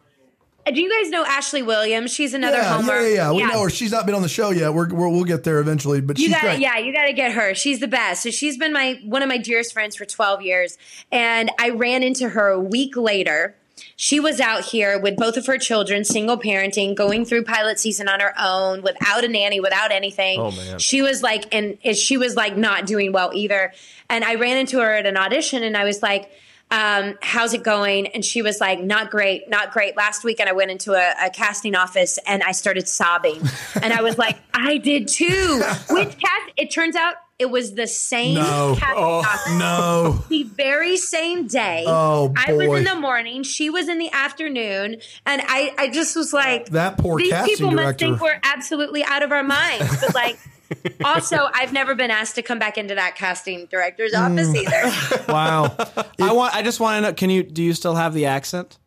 Uh, do you guys know Ashley Williams? She's another yeah, Homer. yeah, yeah, yeah. We know her. She's not been on the show yet. We're, we're we'll get there eventually, but You she's gotta, great. yeah, you gotta get her. She's the best. So she's been my one of my dearest friends for twelve years, and I ran into her a week later. She was out here with both of her children, single parenting, going through pilot season on her own, without a nanny, without anything. Oh, man. She was like, and and she was like not doing well either. And I ran into her at an audition, and I was like. Um, how's it going? And she was like, not great, not great. Last weekend I went into a, a casting office and I started sobbing. [LAUGHS] and I was like, I did too. Which cast? It turns out it was the same No. casting Oh, office. No. The very same day. Oh, boy. I was in the morning. She was in the afternoon. And I, I just was like, That poor these people must think we're absolutely out of our minds. But like, [LAUGHS] also, I've never been asked to come back into that casting director's Mm. office [LAUGHS] either. Wow. I want. I just want to know. Can you? Do you still have the accent?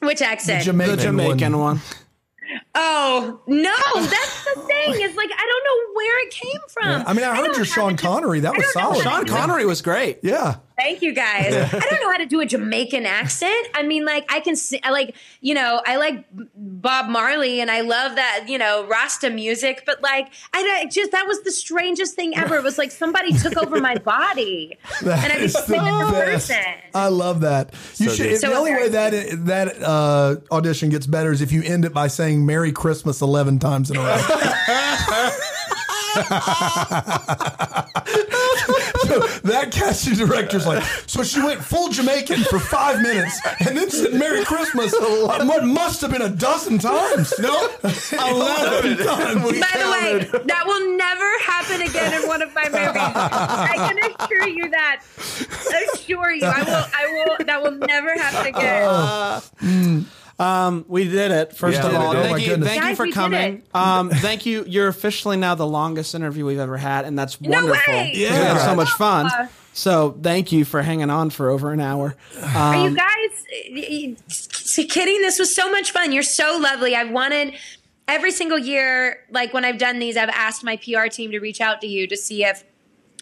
Which accent? Jamaican, The Jamaican one. one. Oh no, that's the thing. It's like I don't know where it came from. I mean, I heard don't your Sean how to do- Connery. That was solid. Sean to do it. Connery was great. Yeah. Thank you guys. I don't know how to do a Jamaican accent. I mean, like I can, see, I like you know, I like Bob Marley and I love that you know Rasta music, but like I I just that was the strangest thing ever. It was like somebody took over my body [LAUGHS] That and I is became a the person. I love that. You So should. good. the only way that that uh, audition gets better is if you end it by saying "Merry Christmas" eleven times in a row. [LAUGHS] [LAUGHS] so that casting director's like, so she went full Jamaican for five minutes and then said "Merry Christmas" what must have been a dozen times. No, [LAUGHS] eleven times. By the way, that will never happen again in one of my movies. I can assure you that. Assure you, I will. I will. That will never happen again. Oh. Mm. We did it. First Yeah, of we all, did it. Oh thank you, goodness. thank you Guys, for we did coming. Um, thank you. You're officially now the longest interview we've ever had, and that's No wonderful. way. We had so much fun. Uh, So thank you for hanging on for over an hour. Are Um, you guys s- kidding? This was so much fun. You're so lovely. I've wanted every single year, like when I've done these, I've asked my PR team to reach out to you to see if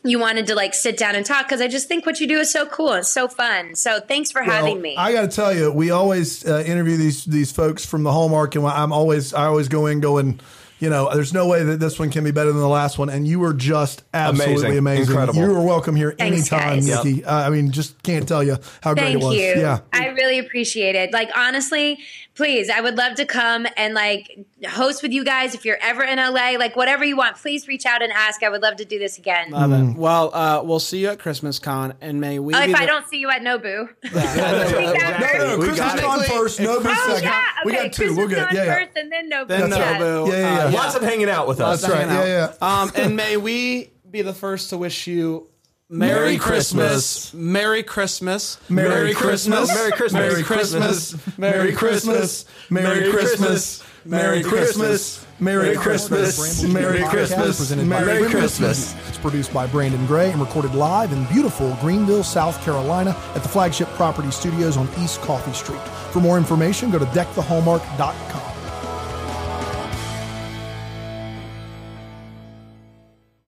you wanted to like sit down and talk because I just think what you do is so cool. It's so fun. So thanks for having me. I got to tell you, we always uh, interview these these folks from the Hallmark, and I'm always I always go in going, you know, there's no way that this one can be better than the last one, and you were just absolutely Amazing. amazing. Incredible. You are welcome here Thanks, anytime, guys. Nikki. Uh, I mean, just can't tell you how great it was. you. Yeah. I really appreciate it. Like honestly, please, I would love to come and like host with you guys if you're ever in LA. Like whatever you want, please reach out and ask. I would love to do this again. Love Mm. it. Well, uh, we'll see you at Christmas Con, and may we. Oh, be if I don't see you at Nobu. [LAUGHS] [LAUGHS] No, no, We Christmas got it. first, no big Oh second. yeah, we got two. Christmas We're good. Yeah, yeah. first and then Nobu. Then yeah. Nobu. Yeah, yeah, Uh, yeah. Lots of hanging out with us. That's right. Yeah, yeah. Um, and may we be the first to wish you Merry Merry Christmas. Christmas, Merry Christmas, Merry Christmas. Merry Christmas. Merry Christmas, Merry Christmas. Merry Christmas. Merry Christmas. Merry Christmas. Merry Christmas. Merry Christmas. It's produced by Brandon Gray and recorded live in beautiful Greenville, South Carolina at the flagship property studios on East Coffee Street. For more information, go to deckthehallmark.com.